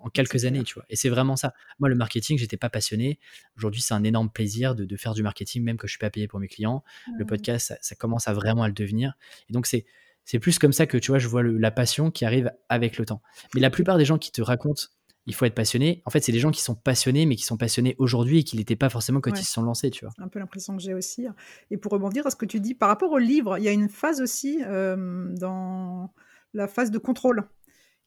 en quelques années, tu vois. Et c'est vraiment ça. Moi, le marketing, j'étais pas passionné. Aujourd'hui, c'est un énorme plaisir de, faire du marketing, même que je suis pas payé pour mes clients. Le podcast, ça, commence à vraiment à le devenir. Et donc, c'est c'est plus comme ça que tu vois, je vois la passion qui arrive avec le temps. Mais la plupart des gens qui te racontent il faut être passionné. En fait, c'est des gens qui sont passionnés, mais qui sont passionnés aujourd'hui et qui n'étaient pas forcément quand ils se sont lancés, tu vois. Un peu l'impression que j'ai aussi. Et pour rebondir à ce que tu dis par rapport au livre, il y a une phase aussi euh, dans la phase de contrôle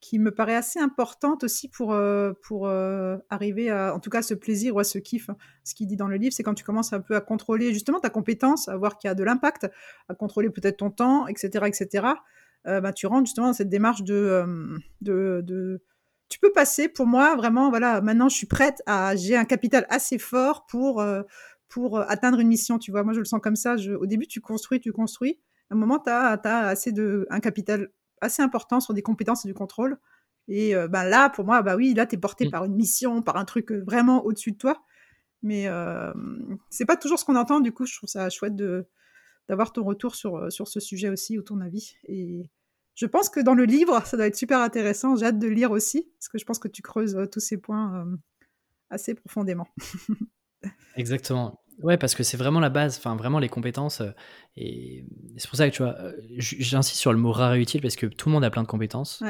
qui me paraît assez importante aussi pour, euh, pour euh, arriver à, en tout cas, ce plaisir ou à ce kiff. Ce qu'il dit dans le livre, c'est quand tu commences un peu à contrôler justement ta compétence, à voir qu'il y a de l'impact, à contrôler peut-être ton temps, etc., etc. Euh, bah, tu rentres justement dans cette démarche de, de, de, tu peux passer pour moi vraiment voilà maintenant je suis prête à j'ai un capital assez fort pour pour atteindre une mission tu vois moi je le sens comme ça au début tu construis tu construis à un moment tu as, as, assez de un capital assez important sur des compétences et du contrôle. Et euh, bah, là, pour moi, bah oui, là, tu es porté mmh. par une mission, par un truc euh, vraiment au-dessus de toi. Mais euh, c'est pas toujours ce qu'on entend. Du coup, je trouve ça chouette de, d'avoir ton retour sur, sur ce sujet aussi, ou ton avis. Et je pense que dans le livre, ça doit être super intéressant. J'ai hâte de lire aussi, parce que je pense que tu creuses tous ces points assez profondément. [laughs] Exactement. Ouais, parce que c'est vraiment la base, enfin vraiment les compétences. Euh, et c'est pour ça que tu vois, euh, j'insiste sur le mot rare et utile parce que tout le monde a plein de compétences.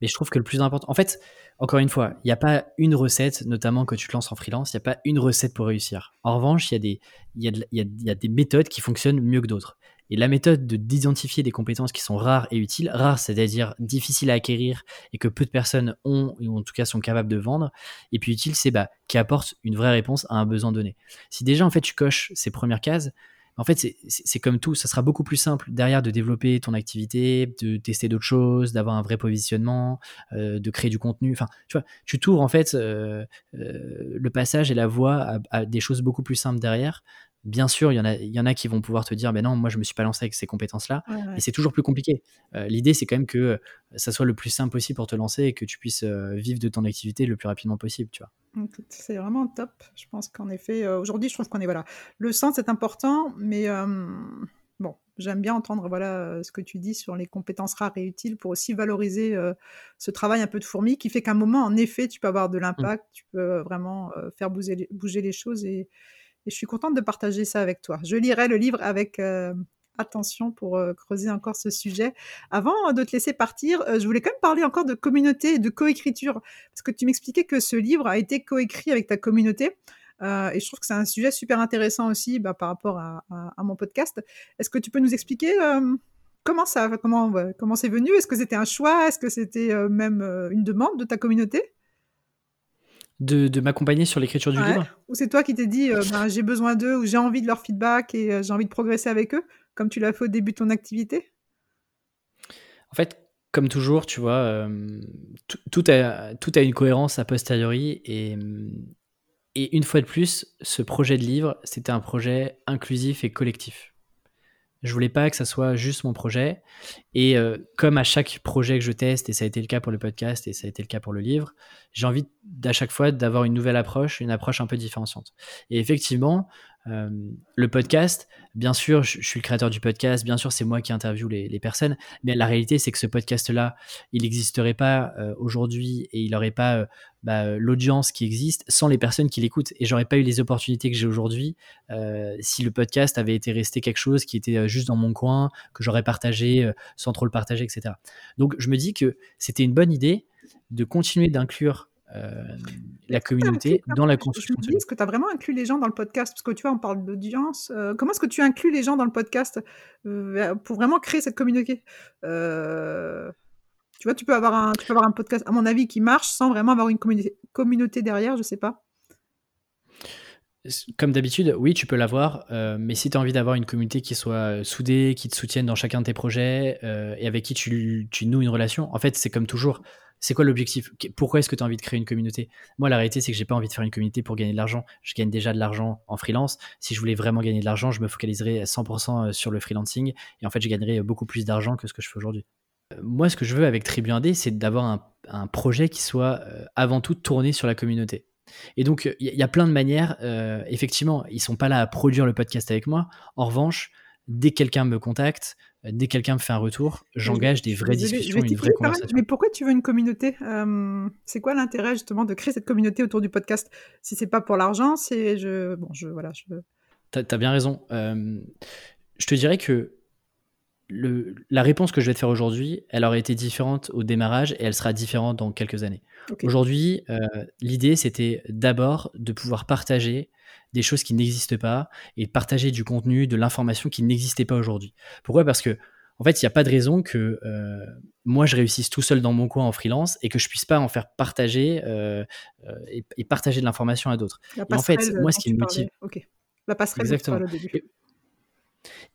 Mais je trouve que le plus important, en fait, encore une fois, il n'y a pas une recette, notamment que tu te lances en freelance, il n'y a pas une recette pour réussir. En revanche, il y, y, a y a des méthodes qui fonctionnent mieux que d'autres. Et la méthode de d'identifier des compétences qui sont rares et utiles, rares c'est-à-dire difficiles à acquérir et que peu de personnes ont ou en tout cas sont capables de vendre, et puis utile c'est bah, qui apporte une vraie réponse à un besoin donné. Si déjà en fait tu coches ces premières cases, en fait, c'est comme tout, ça sera beaucoup plus simple derrière de développer ton activité, de tester d'autres choses, d'avoir un vrai positionnement, euh, de créer du contenu. Enfin, tu vois, tu t'ouvres en fait euh, euh, le passage et la voie à, des choses beaucoup plus simples derrière. Bien sûr, il y, en a, il y en a qui vont pouvoir te dire, ben non, moi je me suis pas lancé avec ces compétences-là, mais c'est toujours plus compliqué. Euh, l'idée, c'est quand même que euh, ça soit le plus simple possible pour te lancer et que tu puisses euh, vivre de ton activité le plus rapidement possible, tu vois. C'est vraiment top. Je pense qu'en effet, aujourd'hui, je trouve qu'on est voilà, le sens est important, mais bon, j'aime bien entendre voilà ce que tu dis sur les compétences rares et utiles pour aussi valoriser ce travail un peu de fourmi qui fait qu'à un moment, en effet, tu peux avoir de mmh. l'impact, tu peux vraiment faire bouger, bouger les choses et et je suis contente de partager ça avec toi. Je lirai le livre avec euh, attention pour euh, creuser encore ce sujet. Avant de te laisser partir, euh, je voulais quand même parler encore de communauté et de coécriture. Parce que tu m'expliquais que ce livre a été coécrit avec ta communauté. et je trouve que c'est un sujet super intéressant aussi bah, par rapport à, mon podcast. Est-ce que tu peux nous expliquer comment ça, comment, comment c'est venu? Est-ce que c'était un choix? Est-ce que c'était même une demande de ta communauté? De, m'accompagner sur l'écriture du livre Ou c'est toi qui t'es dit, euh, ben, j'ai besoin d'eux, ou j'ai envie de leur feedback et euh, j'ai envie de progresser avec eux, comme tu l'as fait au début de ton activité? En fait, comme toujours, tu vois, euh, tout, a, tout a une cohérence a posteriori. Et, et une fois de plus, ce projet de livre, c'était un projet inclusif et collectif. Je voulais pas que ça soit juste mon projet. Et euh, comme à chaque projet que je teste, et ça a été le cas pour le podcast et ça a été le cas pour le livre, j'ai envie d'à chaque fois d'avoir une nouvelle approche, une approche un peu différenciante. Et effectivement, euh, le podcast, bien sûr, je, suis le créateur du podcast, bien sûr, c'est moi qui interviewe les, personnes, mais la réalité, c'est que ce podcast-là, il n'existerait pas euh, aujourd'hui et il n'aurait pas euh, bah, l'audience qui existe sans les personnes qui l'écoutent. Et j'aurais pas eu les opportunités que j'ai aujourd'hui si le podcast avait été resté quelque chose qui était juste dans mon coin, que j'aurais partagé sans trop le partager, etc. Donc, je me dis que c'était une bonne idée de continuer d'inclure la communauté dans la construction. Est-ce que tu as vraiment inclus les gens dans le podcast? Parce que tu vois, on parle d'audience. Euh, comment est-ce que tu inclus les gens dans le podcast euh, pour vraiment créer cette communauté? Tu vois, tu peux, avoir un, tu peux avoir un podcast, à mon avis, qui marche sans vraiment avoir une communauté, communauté derrière, je sais pas. Comme d'habitude, oui, tu peux l'avoir, mais si tu as envie d'avoir une communauté qui soit soudée, qui te soutienne dans chacun de tes projets et avec qui tu, tu noues une relation, en fait, c'est comme toujours c'est quoi l'objectif? Pourquoi est-ce que tu as envie de créer une communauté? Moi, la réalité, c'est que j'ai pas envie de faire une communauté pour gagner de l'argent. Je gagne déjà de l'argent en freelance. Si je voulais vraiment gagner de l'argent, je me focaliserais à 100% euh, sur le freelancing. Et en fait, je gagnerais beaucoup plus d'argent que ce que je fais aujourd'hui. Euh, moi, ce que je veux avec Tribu 1D, c'est d'avoir un, projet qui soit euh, avant tout tourné sur la communauté. Et donc, il y, a plein de manières. effectivement, ils sont pas là à produire le podcast avec moi. En revanche, dès que quelqu'un me contacte, euh, dès que quelqu'un me fait un retour, j'engage des vraies discussions, une vraie conversation. Mais pourquoi tu veux une communauté euh, C'est quoi l'intérêt justement de créer cette communauté autour du podcast? Si c'est pas pour l'argent, c'est je bon je voilà je. T'as as bien raison. Euh, je te dirais que le, la réponse que je vais te faire aujourd'hui, elle aurait été différente au démarrage et elle sera différente dans quelques années. Aujourd'hui, l'idée c'était d'abord de pouvoir partager des choses qui n'existent pas et partager du contenu, de l'information qui n'existait pas aujourd'hui. Pourquoi? Parce que en fait, il n'y a pas de raison que euh, moi je réussisse tout seul dans mon coin en freelance et que je puisse pas en faire partager euh, euh, et, partager de l'information à d'autres. En fait, moi ce qui me motive, la passerelle. Exactement. Et,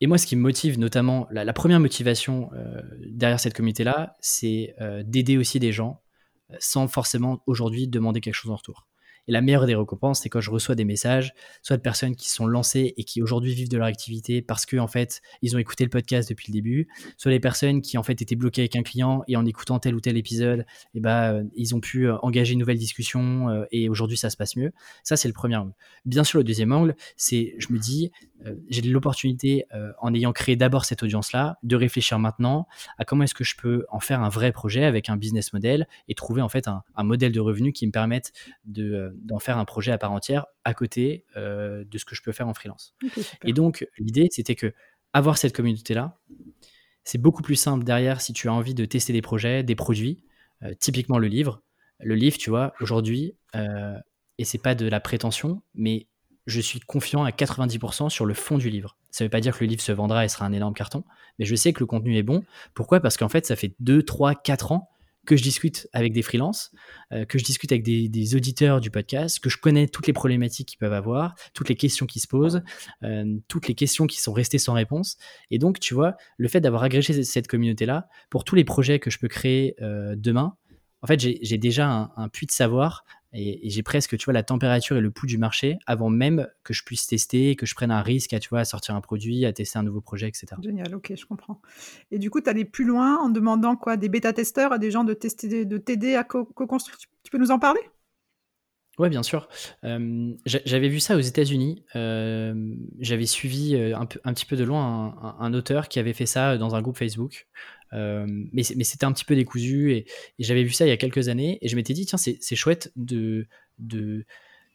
moi, ce qui me motive, notamment, la, première motivation derrière cette communauté-là, c'est d'aider aussi des gens sans forcément aujourd'hui demander quelque chose en retour. Et la meilleure des récompenses, c'est quand je reçois des messages, soit de personnes qui sont lancées et qui aujourd'hui vivent de leur activité parce que en fait, ils ont écouté le podcast depuis le début, soit des personnes qui en fait étaient bloquées avec un client et en écoutant tel ou tel épisode, et eh ben, ils ont pu euh, engager une nouvelle discussion euh, et aujourd'hui ça se passe mieux. Ça, c'est le premier angle. Bien sûr, le deuxième angle, c'est je me dis, euh, j'ai l'opportunité, en ayant créé d'abord cette audience-là, de réfléchir maintenant à comment est-ce que je peux en faire un vrai projet avec un business model et trouver en fait un, un modèle de revenu qui me permette de, d'en faire un projet à part entière à côté euh, de ce que je peux faire en freelance. et donc, l'idée, c'était que avoir cette communauté-là, c'est beaucoup plus simple derrière si tu as envie de tester des projets, des produits, euh, typiquement le livre. Le livre, tu vois, aujourd'hui, euh, et c'est pas de la prétention, mais je suis confiant à 90% sur le fond du livre. Ça ne veut pas dire que le livre se vendra et sera un énorme carton, mais je sais que le contenu est bon. Pourquoi? Parce qu'en fait, ça fait 2, 3, 4 ans que je discute avec des freelances, euh, que je discute avec des, auditeurs du podcast, que je connais toutes les problématiques qu'ils peuvent avoir, toutes les questions qui se posent, euh, toutes les questions qui sont restées sans réponse. Et donc, tu vois, le fait d'avoir agrégé cette communauté-là, pour tous les projets que je peux créer euh, demain, en fait, j'ai déjà un, un, puits de savoir et, j'ai presque, tu vois, la température et le pouls du marché avant même que je puisse tester, que je prenne un risque à, tu vois, à sortir un produit, à tester un nouveau projet, etc. Génial, ok, je comprends. Et du coup, tu allais plus loin en demandant quoi? Des bêta-testeurs à des gens de tester, de t'aider à co-construire? tu peux nous en parler? Ouais, bien sûr. J'avais vu ça aux États-Unis. J'avais suivi un, un, petit peu de loin un, auteur qui avait fait ça dans un groupe Facebook. Mais, c'était un petit peu décousu et, j'avais vu ça il y a quelques années et je m'étais dit, tiens, c'est chouette de, de,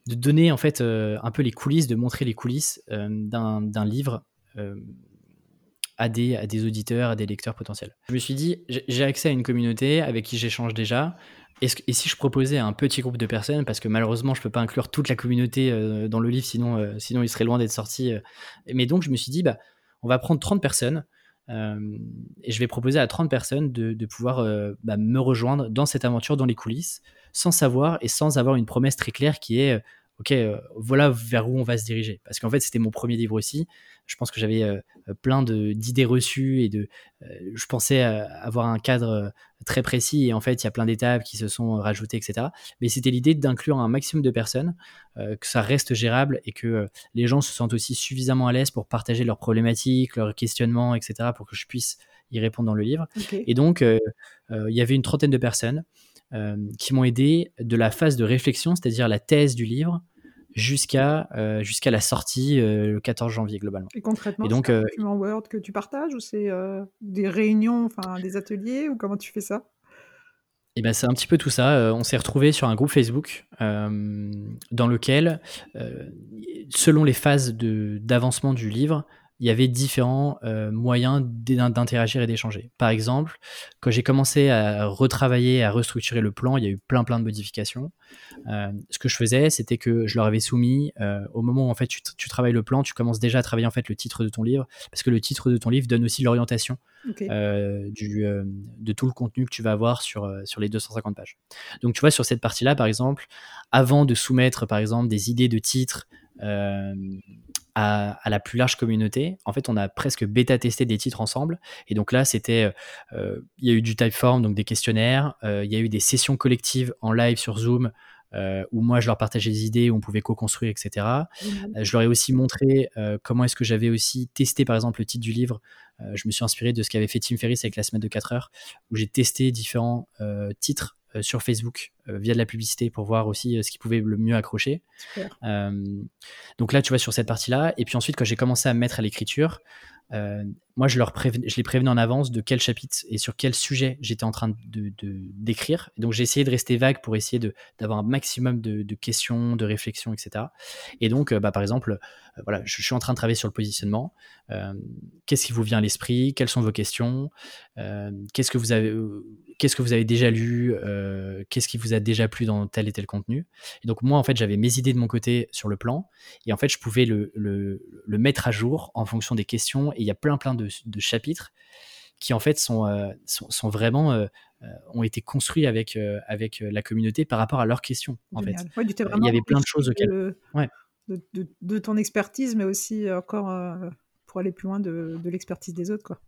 de, donner en fait un peu les coulisses, de montrer les coulisses d'un livre à des, auditeurs, à des lecteurs potentiels. Je me suis dit, j'ai accès à une communauté avec qui j'échange déjà. Et, si je proposais à un petit groupe de personnes, parce que malheureusement je peux pas inclure toute la communauté dans le livre, sinon, sinon il serait loin d'être sorti. mais donc je me suis dit, bah, on va prendre 30 personnes euh, et je vais proposer à 30 personnes de, pouvoir euh, bah, me rejoindre dans cette aventure, dans les coulisses, sans savoir et sans avoir une promesse très claire qui est ok, voilà vers où on va se diriger. Parce qu'en fait, c'était mon premier livre aussi. Je pense que j'avais plein d'idées reçues et de, je pensais avoir un cadre très précis et en fait, il y a plein d'étapes qui se sont rajoutées, etc. Mais c'était l'idée d'inclure un maximum de personnes, que ça reste gérable et que les gens se sentent aussi suffisamment à l'aise pour partager leurs problématiques, leurs questionnements, etc. pour que je puisse y répondre dans le livre. Et donc, il y avait une trentaine de personnes. Euh, qui m'ont aidé de la phase de réflexion, c'est-à-dire la thèse du livre, jusqu'à euh, jusqu'à la sortie euh, le 14 janvier globalement. Et concrètement, c'est un document Word que tu partages ou c'est des réunions, enfin des ateliers ou comment tu fais ça? Et eh ben c'est un petit peu tout ça. on s'est retrouvé sur un groupe Facebook dans lequel, selon les phases d'avancement du livre, il y avait différents euh, moyens d'interagir et d'échanger. Par exemple, quand j'ai commencé à retravailler, à restructurer le plan, il y a eu plein plein de modifications. Euh, ce que je faisais, c'était que je leur avais soumis euh, au moment où en fait tu, travailles le plan, tu commences déjà à travailler en fait le titre de ton livre, parce que le titre de ton livre donne aussi l'orientation du de tout le contenu que tu vas avoir sur sur les 250 pages. Donc tu vois sur cette partie-là, par exemple, avant de soumettre par exemple des idées de titres à, la plus large communauté. En fait, on a presque bêta-testé des titres ensemble. Et donc là, c'était, euh, il y a eu du typeform, donc des questionnaires. Euh, il y a eu des sessions collectives en live sur Zoom. Euh, où moi je leur partageais des idées, où on pouvait co-construire, etc. je leur ai aussi montré comment est-ce que j'avais aussi testé par exemple le titre du livre. je me suis inspiré de ce qu'avait fait Tim Ferriss avec la semaine de 4 heures, où j'ai testé différents titres sur Facebook euh, via de la publicité pour voir aussi euh, ce qui pouvait le mieux accrocher. donc là, tu vois, sur cette partie-là. Et puis ensuite, quand j'ai commencé à me mettre à l'écriture, moi, je, les prévenais en avance de quel chapitre et sur quel sujet j'étais en train d'écrire. donc, j'ai essayé de rester vague pour essayer d'avoir un maximum de, questions, de réflexions, etc. Et donc, bah, par exemple, voilà, je, suis en train de travailler sur le positionnement. qu'est-ce qui vous vient à l'esprit? Quelles sont vos questions? Qu'est-ce que vous avez déjà lu, euh, qu'est-ce qui vous a déjà plu dans tel et tel contenu? Et donc moi, en fait, j'avais mes idées de mon côté sur le plan, et en fait, je pouvais le, mettre à jour en fonction des questions, et il y a plein plein de, chapitres qui en fait sont, euh, sont, vraiment euh, ont été construits avec, avec la communauté par rapport à leurs questions. En fait. il y avait plein de choses auxquelles... De, ton expertise, mais aussi encore pour aller plus loin de, de l'expertise des autres. Quoi.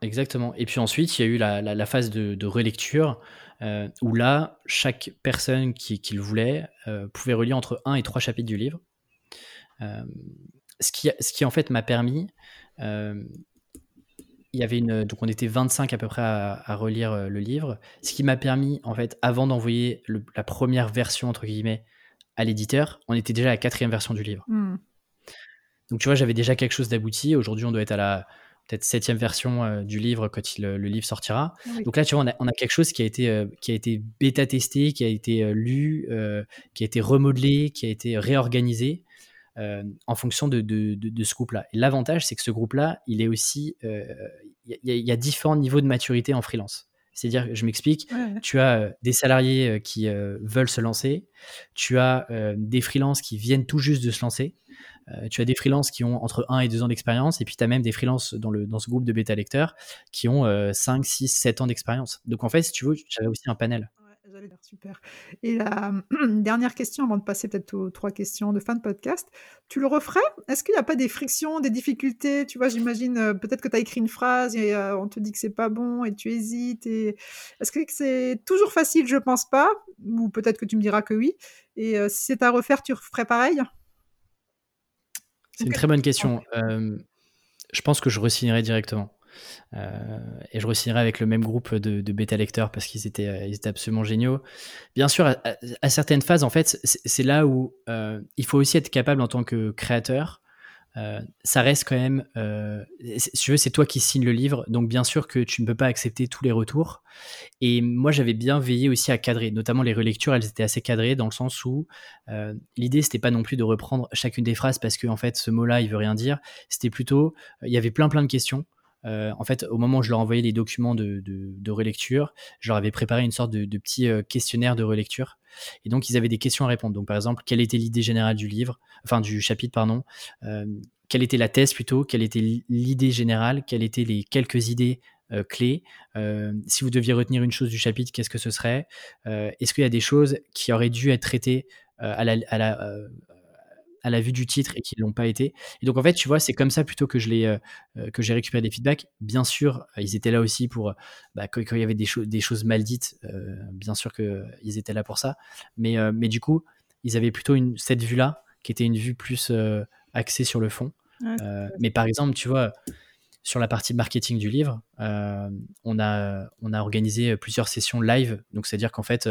Exactement. Et puis ensuite, il y a eu la, phase de, relecture, euh, où là, chaque personne qui, le voulait euh, pouvait relire entre un et trois chapitres du livre. Euh, ce, qui, ce qui en fait m'a permis, il y avait une, donc on était 25 à peu près à, relire le livre, ce qui m'a permis, en fait, avant d'envoyer la première version, entre guillemets, à l'éditeur, on était déjà à la quatrième version du livre. Hmm. Donc tu vois, j'avais déjà quelque chose d'abouti. Aujourd'hui, on doit être à la peut-être septième version euh, du livre quand le livre sortira. Ah Donc là, tu vois, on a, quelque chose qui a été, euh, qui a été bêta testé, qui a été euh, lu, qui a été remodelé, qui a été réorganisé en fonction de, de, ce groupe-là. Et l'avantage, c'est que ce groupe-là, il est aussi, il y, a différents niveaux de maturité en freelance. C'est-à-dire, je m'explique, tu as des salariés qui veulent se lancer, tu as des freelances qui viennent tout juste de se lancer, euh, tu as des freelances qui ont entre 1 et 2 ans d'expérience, et puis tu as même des freelances dans, le, dans ce groupe de bêta lecteurs qui ont 5, 6, 7 ans d'expérience. Donc en fait, si tu veux, j'avais aussi un panel. Ouais, super. Et la [clears throat] dernière question, avant de passer peut-être aux trois questions de fin de podcast, tu le referais? Est-ce qu'il n'y a pas des frictions, des difficultés? Tu vois, j'imagine euh, peut-être que tu as écrit une phrase et euh, on te dit que c'est pas bon et tu hésites. Et... Est-ce que c'est toujours facile? Je pense pas. Ou peut-être que tu me diras que oui. Et si c'est à refaire, tu referais pareil? C'est une très bonne question. je pense que je resignerai directement. Euh, et je resignerai avec le même groupe de, bêta lecteurs parce qu'ils étaient, euh, étaient absolument géniaux. Bien sûr, à, certaines phases, en fait, c'est là où euh, il faut aussi être capable en tant que créateur ça reste quand même, si tu veux, c'est toi qui signes le livre, donc bien sûr que tu ne peux pas accepter tous les retours. Et moi, j'avais bien veillé aussi à cadrer, notamment les relectures, elles étaient assez cadrées dans le sens où euh, l'idée, c'était pas non plus de reprendre chacune des phrases parce que en fait, ce mot-là, il veut rien dire. C'était plutôt, il y avait plein plein de questions. En fait, au moment où je leur envoyais les documents de, relecture, je leur avais préparé une sorte de, petit questionnaire de relecture et donc, ils avaient des questions à répondre. Donc, par exemple, quelle était l'idée générale du livre, enfin du chapitre, pardon. Euh, quelle était la thèse plutôt Quelle était l'idée générale Quelles étaient les quelques idées euh, clés euh, Si vous deviez retenir une chose du chapitre, qu'est-ce que ce serait Est-ce qu'il y a des choses qui auraient dû être traitées à la, à la vue du titre et qui ne l'ont pas été. Et donc en fait, tu vois, c'est comme ça plutôt que je l'ai que j'ai récupéré des feedbacks. Bien sûr, ils étaient là aussi pour bah, quand, il y avait des, des choses mal dites. bien sûr qu'ils étaient là pour ça. Mais mais du coup, ils avaient plutôt une, cette vue-là qui était une vue plus axée sur le fond. mais par exemple, tu vois, sur la partie marketing du livre, on a on a organisé plusieurs sessions live. Donc c'est-à-dire qu'en fait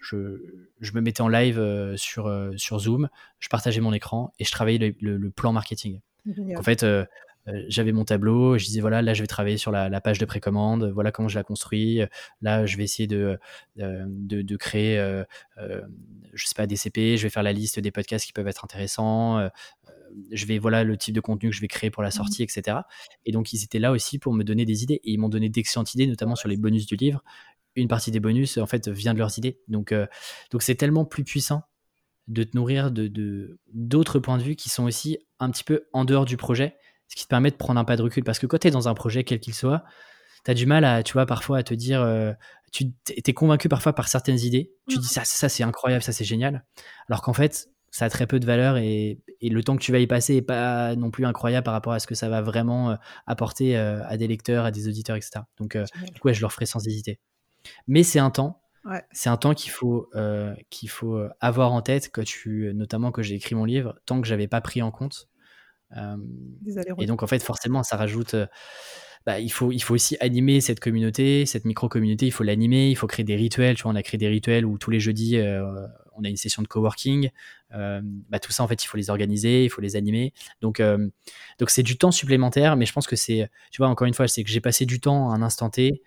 je, je, me mettais en live euh, sur, euh, sur Zoom, je partageais mon écran et je travaillais le, plan marketing. en fait, euh, j'avais mon tableau, je disais voilà, là je vais travailler sur la, page de précommande, voilà comment je la construis, là je vais essayer de, de, de, créer, je sais pas, des CP, je vais faire la liste des podcasts qui peuvent être intéressants, je vais voilà le type de contenu que je vais créer pour la mmh sortie, etc. Et donc ils étaient là aussi pour me donner des idées et ils m'ont donné d'excellentes idées, notamment sur les bonus du livre une partie des bonus en fait vient de leurs idées. Donc euh, donc c'est tellement plus puissant de te nourrir de d'autres points de vue qui sont aussi un petit peu en dehors du projet, ce qui te permet de prendre un pas de recul parce que quand tu es dans un projet quel qu'il soit, tu as du mal à tu vois parfois à te dire euh, tu es convaincu parfois par certaines idées, tu dis ça ça c'est incroyable, ça c'est génial alors qu'en fait ça a très peu de valeur et, le temps que tu vas y passer est pas non plus incroyable par rapport à ce que ça va vraiment euh, apporter à des lecteurs, à des auditeurs, etc. Donc, ouais, je leur ferai sans hésiter. Mais c'est un temps. C'est un temps qu'il faut, euh, qu'il faut euh, avoir en tête, que tu, notamment que j'ai écrit mon livre, tant que j'avais pas pris en compte. Euh, et donc, en fait, forcément, ça rajoute. Bah, il, faut, il faut aussi animer cette communauté, cette micro-communauté, il faut l'animer, il faut créer des rituels. Tu vois, on a créé des rituels où tous les jeudis, on a une session de coworking. bah, tout ça, en fait, il faut les organiser, il faut les animer. Donc, donc c'est du temps supplémentaire, mais je pense que c'est, tu vois, encore une fois, c'est que j'ai passé du temps à un instant T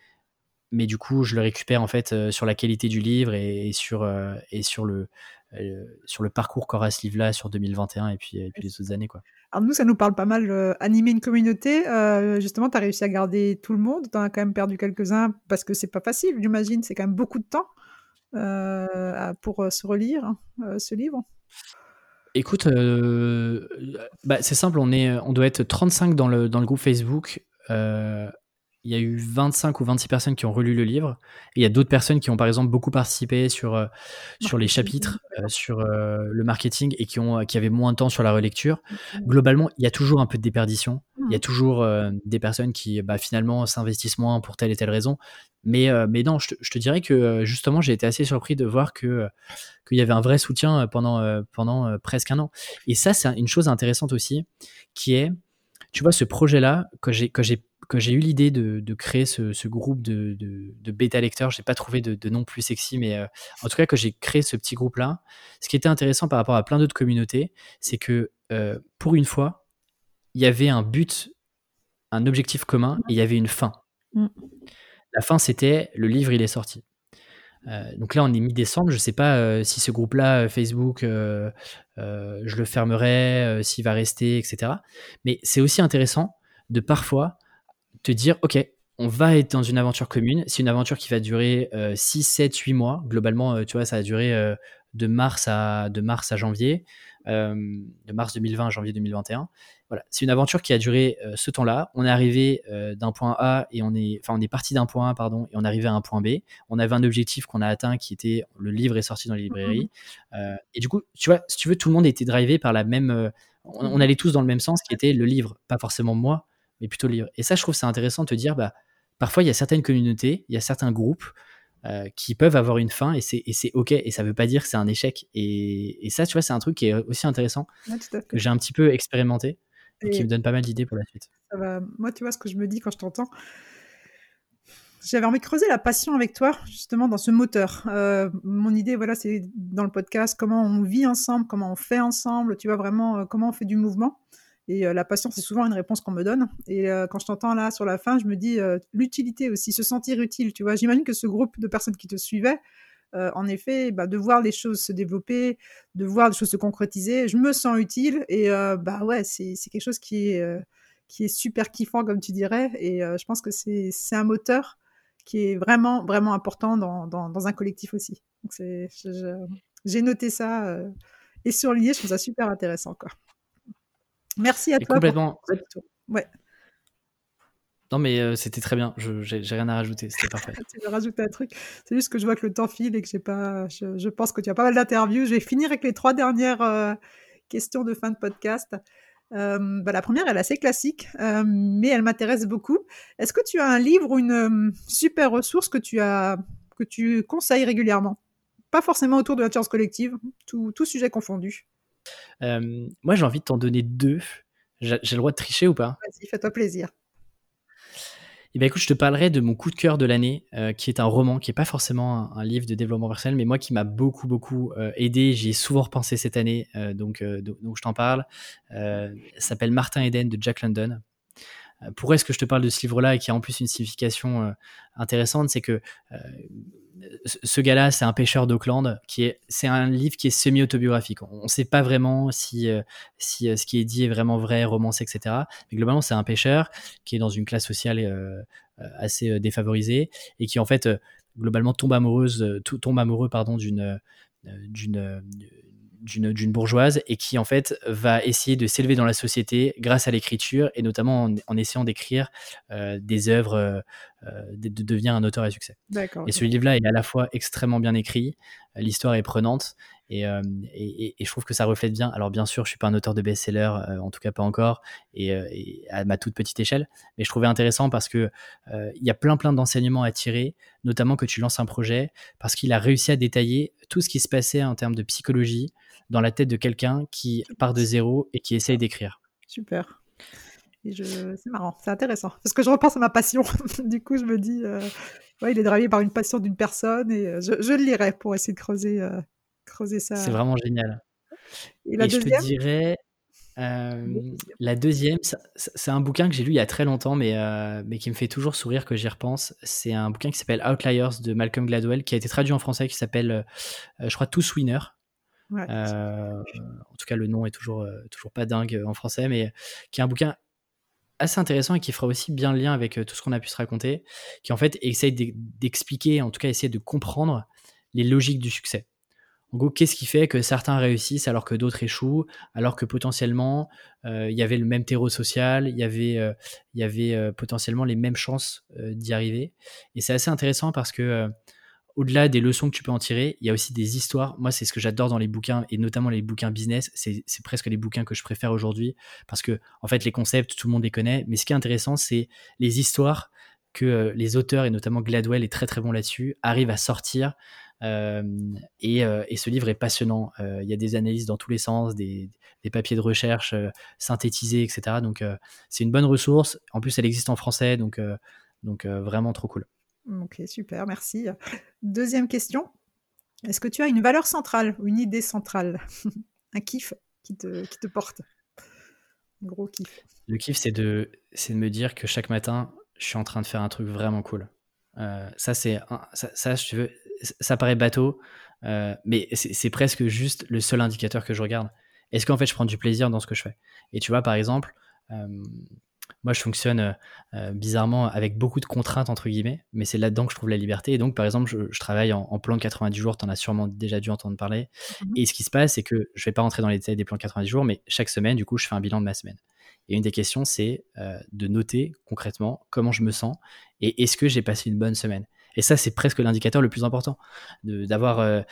mais du coup, je le récupère en fait euh, sur la qualité du livre et, sur, euh, et sur, le, euh, sur le parcours qu'aura ce livre-là sur 2021 et puis, puis les autres années. Quoi. Alors nous, ça nous parle pas mal animer une communauté. justement, tu as réussi à garder tout le monde. Tu en as quand même perdu quelques-uns parce que c'est pas facile, j'imagine. C'est quand même beaucoup de temps pour se relire hein, ce livre. Écoute, bah, c'est simple, on, est, on doit être 35 dans le, dans le groupe Facebook il y a eu 25 ou 26 personnes qui ont relu le livre. Et il y a d'autres personnes qui ont, par exemple, beaucoup participé sur, euh, sur les chapitres, euh, sur euh, le marketing et qui, ont, qui avaient moins de temps sur la relecture. Globalement, il y a toujours un peu de déperdition. Il y a mmh. toujours des personnes qui, bah, finalement, s'investissent moins pour telle et telle raison. Mais, mais non, je te, je te, dirais que, justement, j'ai été assez surpris de voir que qu'il y avait un vrai soutien pendant, pendant presque un an. Et ça, c'est une chose intéressante aussi, qui est, tu vois, ce projet-là, que j'ai que j'ai eu l'idée de, créer ce, groupe de, de, bêta lecteurs. Je n'ai pas trouvé de, nom plus sexy, mais euh, en tout cas, que j'ai créé ce petit groupe-là. Ce qui était intéressant par rapport à plein d'autres communautés, c'est que euh, pour une fois, il y avait un but, un objectif commun et il y avait une fin. Mm. La fin, c'était le livre, il est sorti. Euh, donc là, on est mi-décembre. Je ne sais pas si ce groupe-là, Facebook, je le fermerai, s'il va rester, etc. Mais c'est aussi intéressant de parfois te dire, OK, on va être dans une aventure commune. C'est une aventure qui va durer 6, 7, 8 mois. Globalement, euh, tu vois, ça a duré euh, de, mars à, de mars à janvier, euh, de mars 2020 à janvier 2021. Voilà, c'est une aventure qui a duré ce temps-là. On est arrivé d'un point A et on est, enfin, on est parti d'un point A, pardon, et on est arrivé à un point B. On avait un objectif qu'on a atteint qui était le livre est sorti dans les librairies. Mmh et du coup, tu vois, si tu veux, tout le monde était drivé par la même. on, on allait tous dans le même sens qui était le livre, pas forcément moi, mais plutôt livre. Et ça, je trouve c'est intéressant de te dire, bah, parfois, il y a certaines communautés, il y a certains groupes euh, qui peuvent avoir une fin et c'est OK. Et ça veut pas dire que c'est un échec. Et, et, ça, tu vois, c'est un truc qui est aussi intéressant, que j'ai un petit peu expérimenté et, qui me donne pas mal d'idées pour la suite. Moi, tu vois, ce que je me dis quand je t'entends, j'avais envie de creuser la passion avec toi, justement, dans ce moteur. Euh, mon idée, voilà, c'est dans le podcast, comment on vit ensemble, comment on fait ensemble, tu vois, vraiment, euh, comment on fait du mouvement. Et la passion, c'est souvent une réponse qu'on me donne. Et quand je t'entends là sur la fin, je me dis l'utilité aussi, se sentir utile. Tu vois, j'imagine que ce groupe de personnes qui te suivaient, en effet, bah, de voir les choses se développer, de voir les choses se concrétiser, je me sens utile. Et bah ouais, c'est quelque chose qui est, super kiffant, comme tu dirais. Et je pense que c'est un moteur qui est vraiment, vraiment important dans, dans, dans un collectif aussi. Donc j'ai noté ça et surligné, je trouve ça super intéressant. Quoi. Merci à toi. Complètement. Ouais. Non, mais c'était très bien. Je j'ai rien à rajouter. C'était [laughs] parfait. tu veux rajouter un truc? C'est juste que je vois que le temps file et que j'ai pas. Je, pense que tu as pas mal d'interviews. Je vais finir avec les trois dernières questions de fin de podcast. Bah, la première, elle est assez classique, mais elle m'intéresse beaucoup. Est-ce que tu as un livre ou une super ressource que tu as que tu conseilles régulièrement? Pas forcément autour de l'intelligence collective, tout, tout sujet confondu. Moi, j'ai envie de t'en donner deux. J'ai le droit de tricher ou pas? Vas-y, fais-toi plaisir. Eh bien, écoute, je te parlerai de mon coup de cœur de l'année, euh, qui est un roman, qui n'est pas forcément un, livre de développement personnel, mais moi qui m'a beaucoup, beaucoup euh, aidé. J'y ai souvent repensé cette année, euh, donc, donc je t'en parle. ça s'appelle Martin Eden de Jack London. Pourquoi est-ce que je te parle de ce livre-là et qui a en plus une signification intéressante C'est que ce gars-là, c'est un pêcheur d'Auckland. Qui est, c'est un livre qui est semi-autobiographique. On ne sait pas vraiment si, euh, si euh, ce qui est dit est vraiment vrai, romancé, etc. Mais globalement, c'est un pêcheur qui est dans une classe sociale euh, assez défavorisée et qui en fait globalement tombe amoureuse, tombe amoureux pardon d'une d'une bourgeoise et qui en fait va essayer de s'élever dans la société grâce à l'écriture et notamment en, essayant d'écrire euh, des œuvres, euh, euh, de, devenir un auteur à succès. Et ce livre-là est à la fois extrêmement bien écrit, l'histoire est prenante et, et, je trouve que ça reflète bien. Alors bien sûr, je suis pas un auteur de best-seller, en tout cas pas encore, et, à ma toute petite échelle, mais je trouvais intéressant parce que il y a plein plein d'enseignements à tirer, notamment que tu lances un projet, parce qu'il a réussi à détailler tout ce qui se passait en termes de psychologie, dans la tête de quelqu'un qui part de zéro et qui essaye d'écrire. Super. C'est marrant, c'est intéressant. Parce que je repense à ma passion. [laughs] du coup, je me dis, euh, ouais, il est drivé par une passion d'une personne et euh, je, le lirai pour essayer de creuser, euh, creuser ça. C'est vraiment génial. Et la deuxième je te dirais, la deuxième, c'est un bouquin que j'ai lu il y a très longtemps, mais, mais qui me fait toujours sourire que j'y repense. C'est un bouquin qui s'appelle Outliers de Malcolm Gladwell, qui a été traduit en français, qui s'appelle, je crois, Tous Euh, en tout cas, le nom est toujours, euh, toujours pas dingue euh, en français, mais qui est un bouquin assez intéressant et qui fera aussi bien le lien avec tout ce qu'on a pu se raconter, qui en fait essaye d'expliquer, en tout cas essayer de comprendre les logiques du succès. En gros, qu'est-ce qui fait que certains réussissent alors que d'autres échouent, alors que potentiellement il y avait le même terreau social, il y avait, il y avait potentiellement les mêmes chances d'y arriver. Et c'est assez intéressant parce que au-delà des leçons que tu peux en tirer, il y a aussi des histoires. Moi, c'est ce que j'adore dans les bouquins, et notamment les bouquins business. C'est presque les bouquins que je préfère aujourd'hui, parce que, en fait, les concepts, tout le monde les connaît. Mais ce qui est intéressant, c'est les histoires que euh, les auteurs, et notamment Gladwell est très très bon là-dessus, arrivent à sortir. Euh, euh, et, ce livre est passionnant. il y a des analyses dans tous les sens, des, papiers de recherche synthétisés, etc. Donc, c'est une bonne ressource. En plus, elle existe en français, donc, donc vraiment trop cool. Ok, super, merci. Deuxième question. Est-ce que tu as une valeur centrale ou une idée centrale? [laughs] Un kiff qui te, qui te porte Un gros kiff. Le kiff, c'est de, de me dire que chaque matin, je suis en train de faire un truc vraiment cool. Euh, ça, c'est ça, ça, tu veux, ça paraît bateau, euh, mais c'est presque juste le seul indicateur que je regarde. Est-ce qu'en fait, je prends du plaisir dans ce que je fais? Et tu vois, par exemple, euh, moi, je fonctionne euh, euh, bizarrement avec beaucoup de contraintes, entre guillemets, mais c'est là-dedans que je trouve la liberté. Et donc, par exemple, je, travaille en, plan de 90 jours, tu en as sûrement déjà dû entendre parler. Mmh et ce qui se passe, c'est que je vais pas rentrer dans les détails des plans de 90 jours, mais chaque semaine, du coup, je fais un bilan de ma semaine. Et une des questions, c'est euh, de noter concrètement comment je me sens et est-ce que j'ai passé une bonne semaine? Et ça, c'est presque l'indicateur le plus important. D'avoir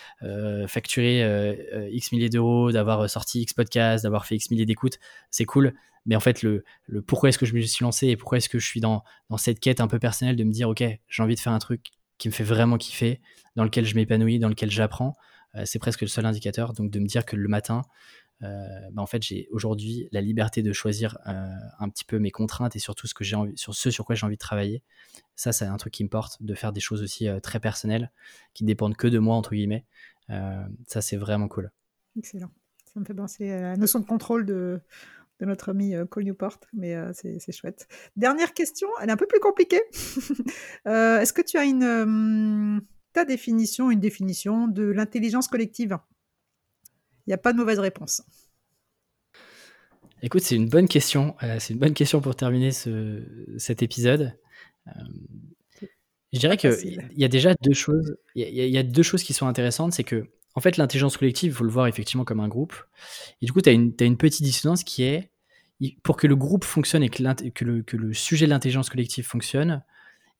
facturé X milliers d'euros, d'avoir sorti X podcast, d'avoir fait X milliers d'écoutes, c'est cool. Mais en fait, le, le pourquoi est-ce que je me suis lancé et pourquoi est-ce que je suis dans, dans cette quête un peu personnelle de me dire, OK, j'ai envie de faire un truc qui me fait vraiment kiffer, dans lequel je m'épanouis, dans lequel j'apprends, euh, c'est presque le seul indicateur. Donc de me dire que le matin, euh, bah en fait, j'ai aujourd'hui la liberté de choisir euh, un petit peu mes contraintes et surtout ce que sur ce sur quoi j'ai envie de travailler. Ça, c'est un truc qui me porte de faire des choses aussi très personnelles qui dépendent que de moi entre guillemets. ça, c'est vraiment cool. Excellent. Ça me fait penser à la notion de contrôle de, de notre ami euh, Cole Newport, mais euh, c'est chouette. Dernière question, elle est un peu plus compliquée. [laughs] Euh, est-ce que tu as une ta définition, une définition de l'intelligence collective? Il n'y a pas de mauvaise réponse. Écoute, c'est une bonne question. c'est une bonne question pour terminer ce, cet épisode. je dirais qu'il y a déjà deux choses. Il y, y, a deux choses qui sont intéressantes. C'est que, en fait, l'intelligence collective, il faut le voir effectivement comme un groupe. Et du coup, tu as, une petite dissonance qui est pour que le groupe fonctionne et que, le, que le sujet de l'intelligence collective fonctionne,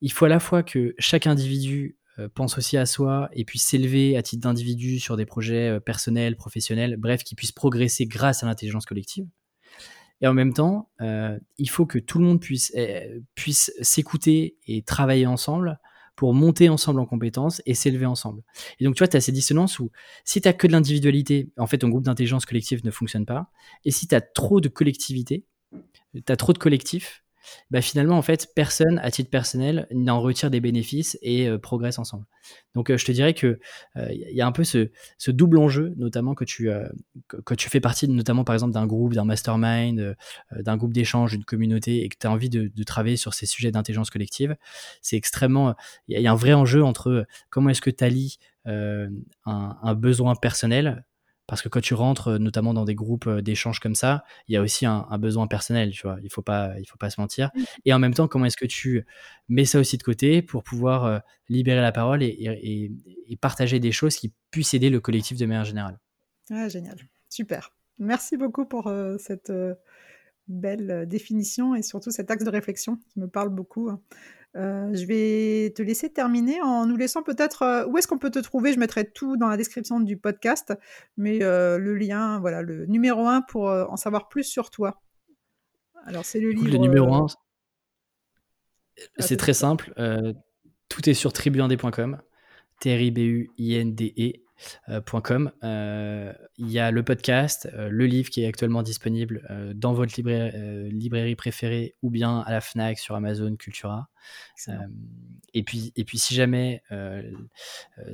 il faut à la fois que chaque individu euh, pense aussi à soi et puisse s'élever à titre d'individu sur des projets euh, personnels, professionnels, bref, qu'il puisse progresser grâce à l'intelligence collective. Et en même temps, euh, il faut que tout le monde puisse, puisse s'écouter et travailler ensemble pour monter ensemble en compétences et s'élever ensemble. Et donc, tu vois, tu as ces dissonances où si tu as que de l'individualité, en fait, ton groupe d'intelligence collective ne fonctionne pas. Et si tu as trop de collectivité, tu as trop de collectifs, bah finalement, en fait, personne, à titre personnel, n'en retire des bénéfices et euh, progresse ensemble. Donc, euh, je te dirais que il euh, y a un peu ce, ce, double enjeu, notamment que tu, que, tu fais partie, notamment par exemple, d'un groupe, d'un mastermind, d'un groupe d'échange, d'une communauté, et que tu as envie de, de, travailler sur ces sujets d'intelligence collective. C'est extrêmement. Il y, a un vrai enjeu entre comment est-ce que tu allies un, un besoin personnel parce que quand tu rentres euh, notamment dans des groupes euh, d'échanges comme ça, il y a aussi un, besoin personnel, tu vois. Il faut pas, il faut pas se mentir. Mmh. Et en même temps, comment est-ce que tu mets ça aussi de côté pour pouvoir euh, libérer la parole et, partager des choses qui puissent aider le collectif de manière générale? Ah, Génial, super. Merci beaucoup pour cette belle définition et surtout cet axe de réflexion qui me parle beaucoup. Hein. Euh, je vais te laisser terminer en nous laissant peut-être euh, où est-ce qu'on peut te trouver? Je mettrai tout dans la description du podcast, mais euh, le lien, voilà, le numéro 1 pour en savoir plus sur toi. Alors, c'est le livre. Le numéro 1, ah, c'est très simple. tout est sur tribuindé.com. T-R-I-B-U-I-N-D-E. Euh, euh, il y a le podcast, euh, le livre qui est actuellement disponible dans votre librairie, préférée ou bien à la FNAC sur Amazon, Cultura. et, puis, et puis, si jamais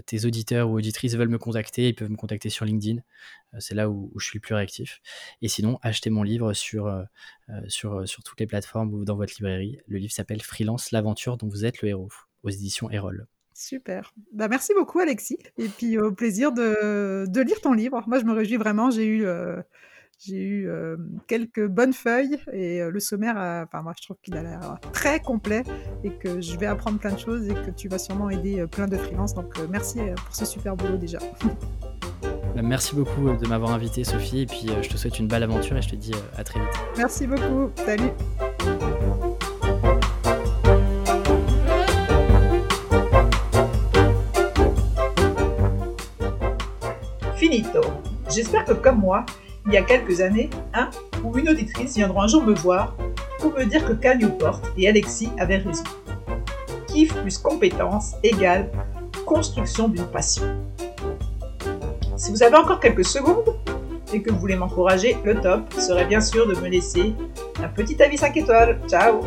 tes auditeurs ou auditrices veulent me contacter, ils peuvent me contacter sur LinkedIn. c'est là où, je suis le plus réactif. Et sinon, achetez mon livre sur, sur, sur toutes les plateformes ou dans votre librairie. Le livre s'appelle Freelance, l'aventure dont vous êtes le héros, aux éditions Erol. Super. Bah, merci beaucoup, Alexis. Et puis, au plaisir de, de, lire ton livre. Moi, je me réjouis vraiment. J'ai eu, euh, j'ai eu euh, quelques bonnes feuilles et euh, le sommaire, enfin, moi, je trouve qu'il a l'air très complet et que je vais apprendre plein de choses et que tu vas sûrement aider plein de freelances. Donc, merci pour ce super boulot déjà. [laughs] Bah, merci beaucoup de m'avoir invité, Sophie. Et puis, je te souhaite une belle aventure et je te dis à très vite. Merci beaucoup. Salut. J'espère que comme moi, il y a quelques années, un ou une auditrice viendront un jour me voir pour me dire que Cal Newport et Alexis avaient raison. Kiff plus compétence égale construction d'une passion. Si vous avez encore quelques secondes et que vous voulez m'encourager, le top serait bien sûr de me laisser un petit avis 5 étoiles. Ciao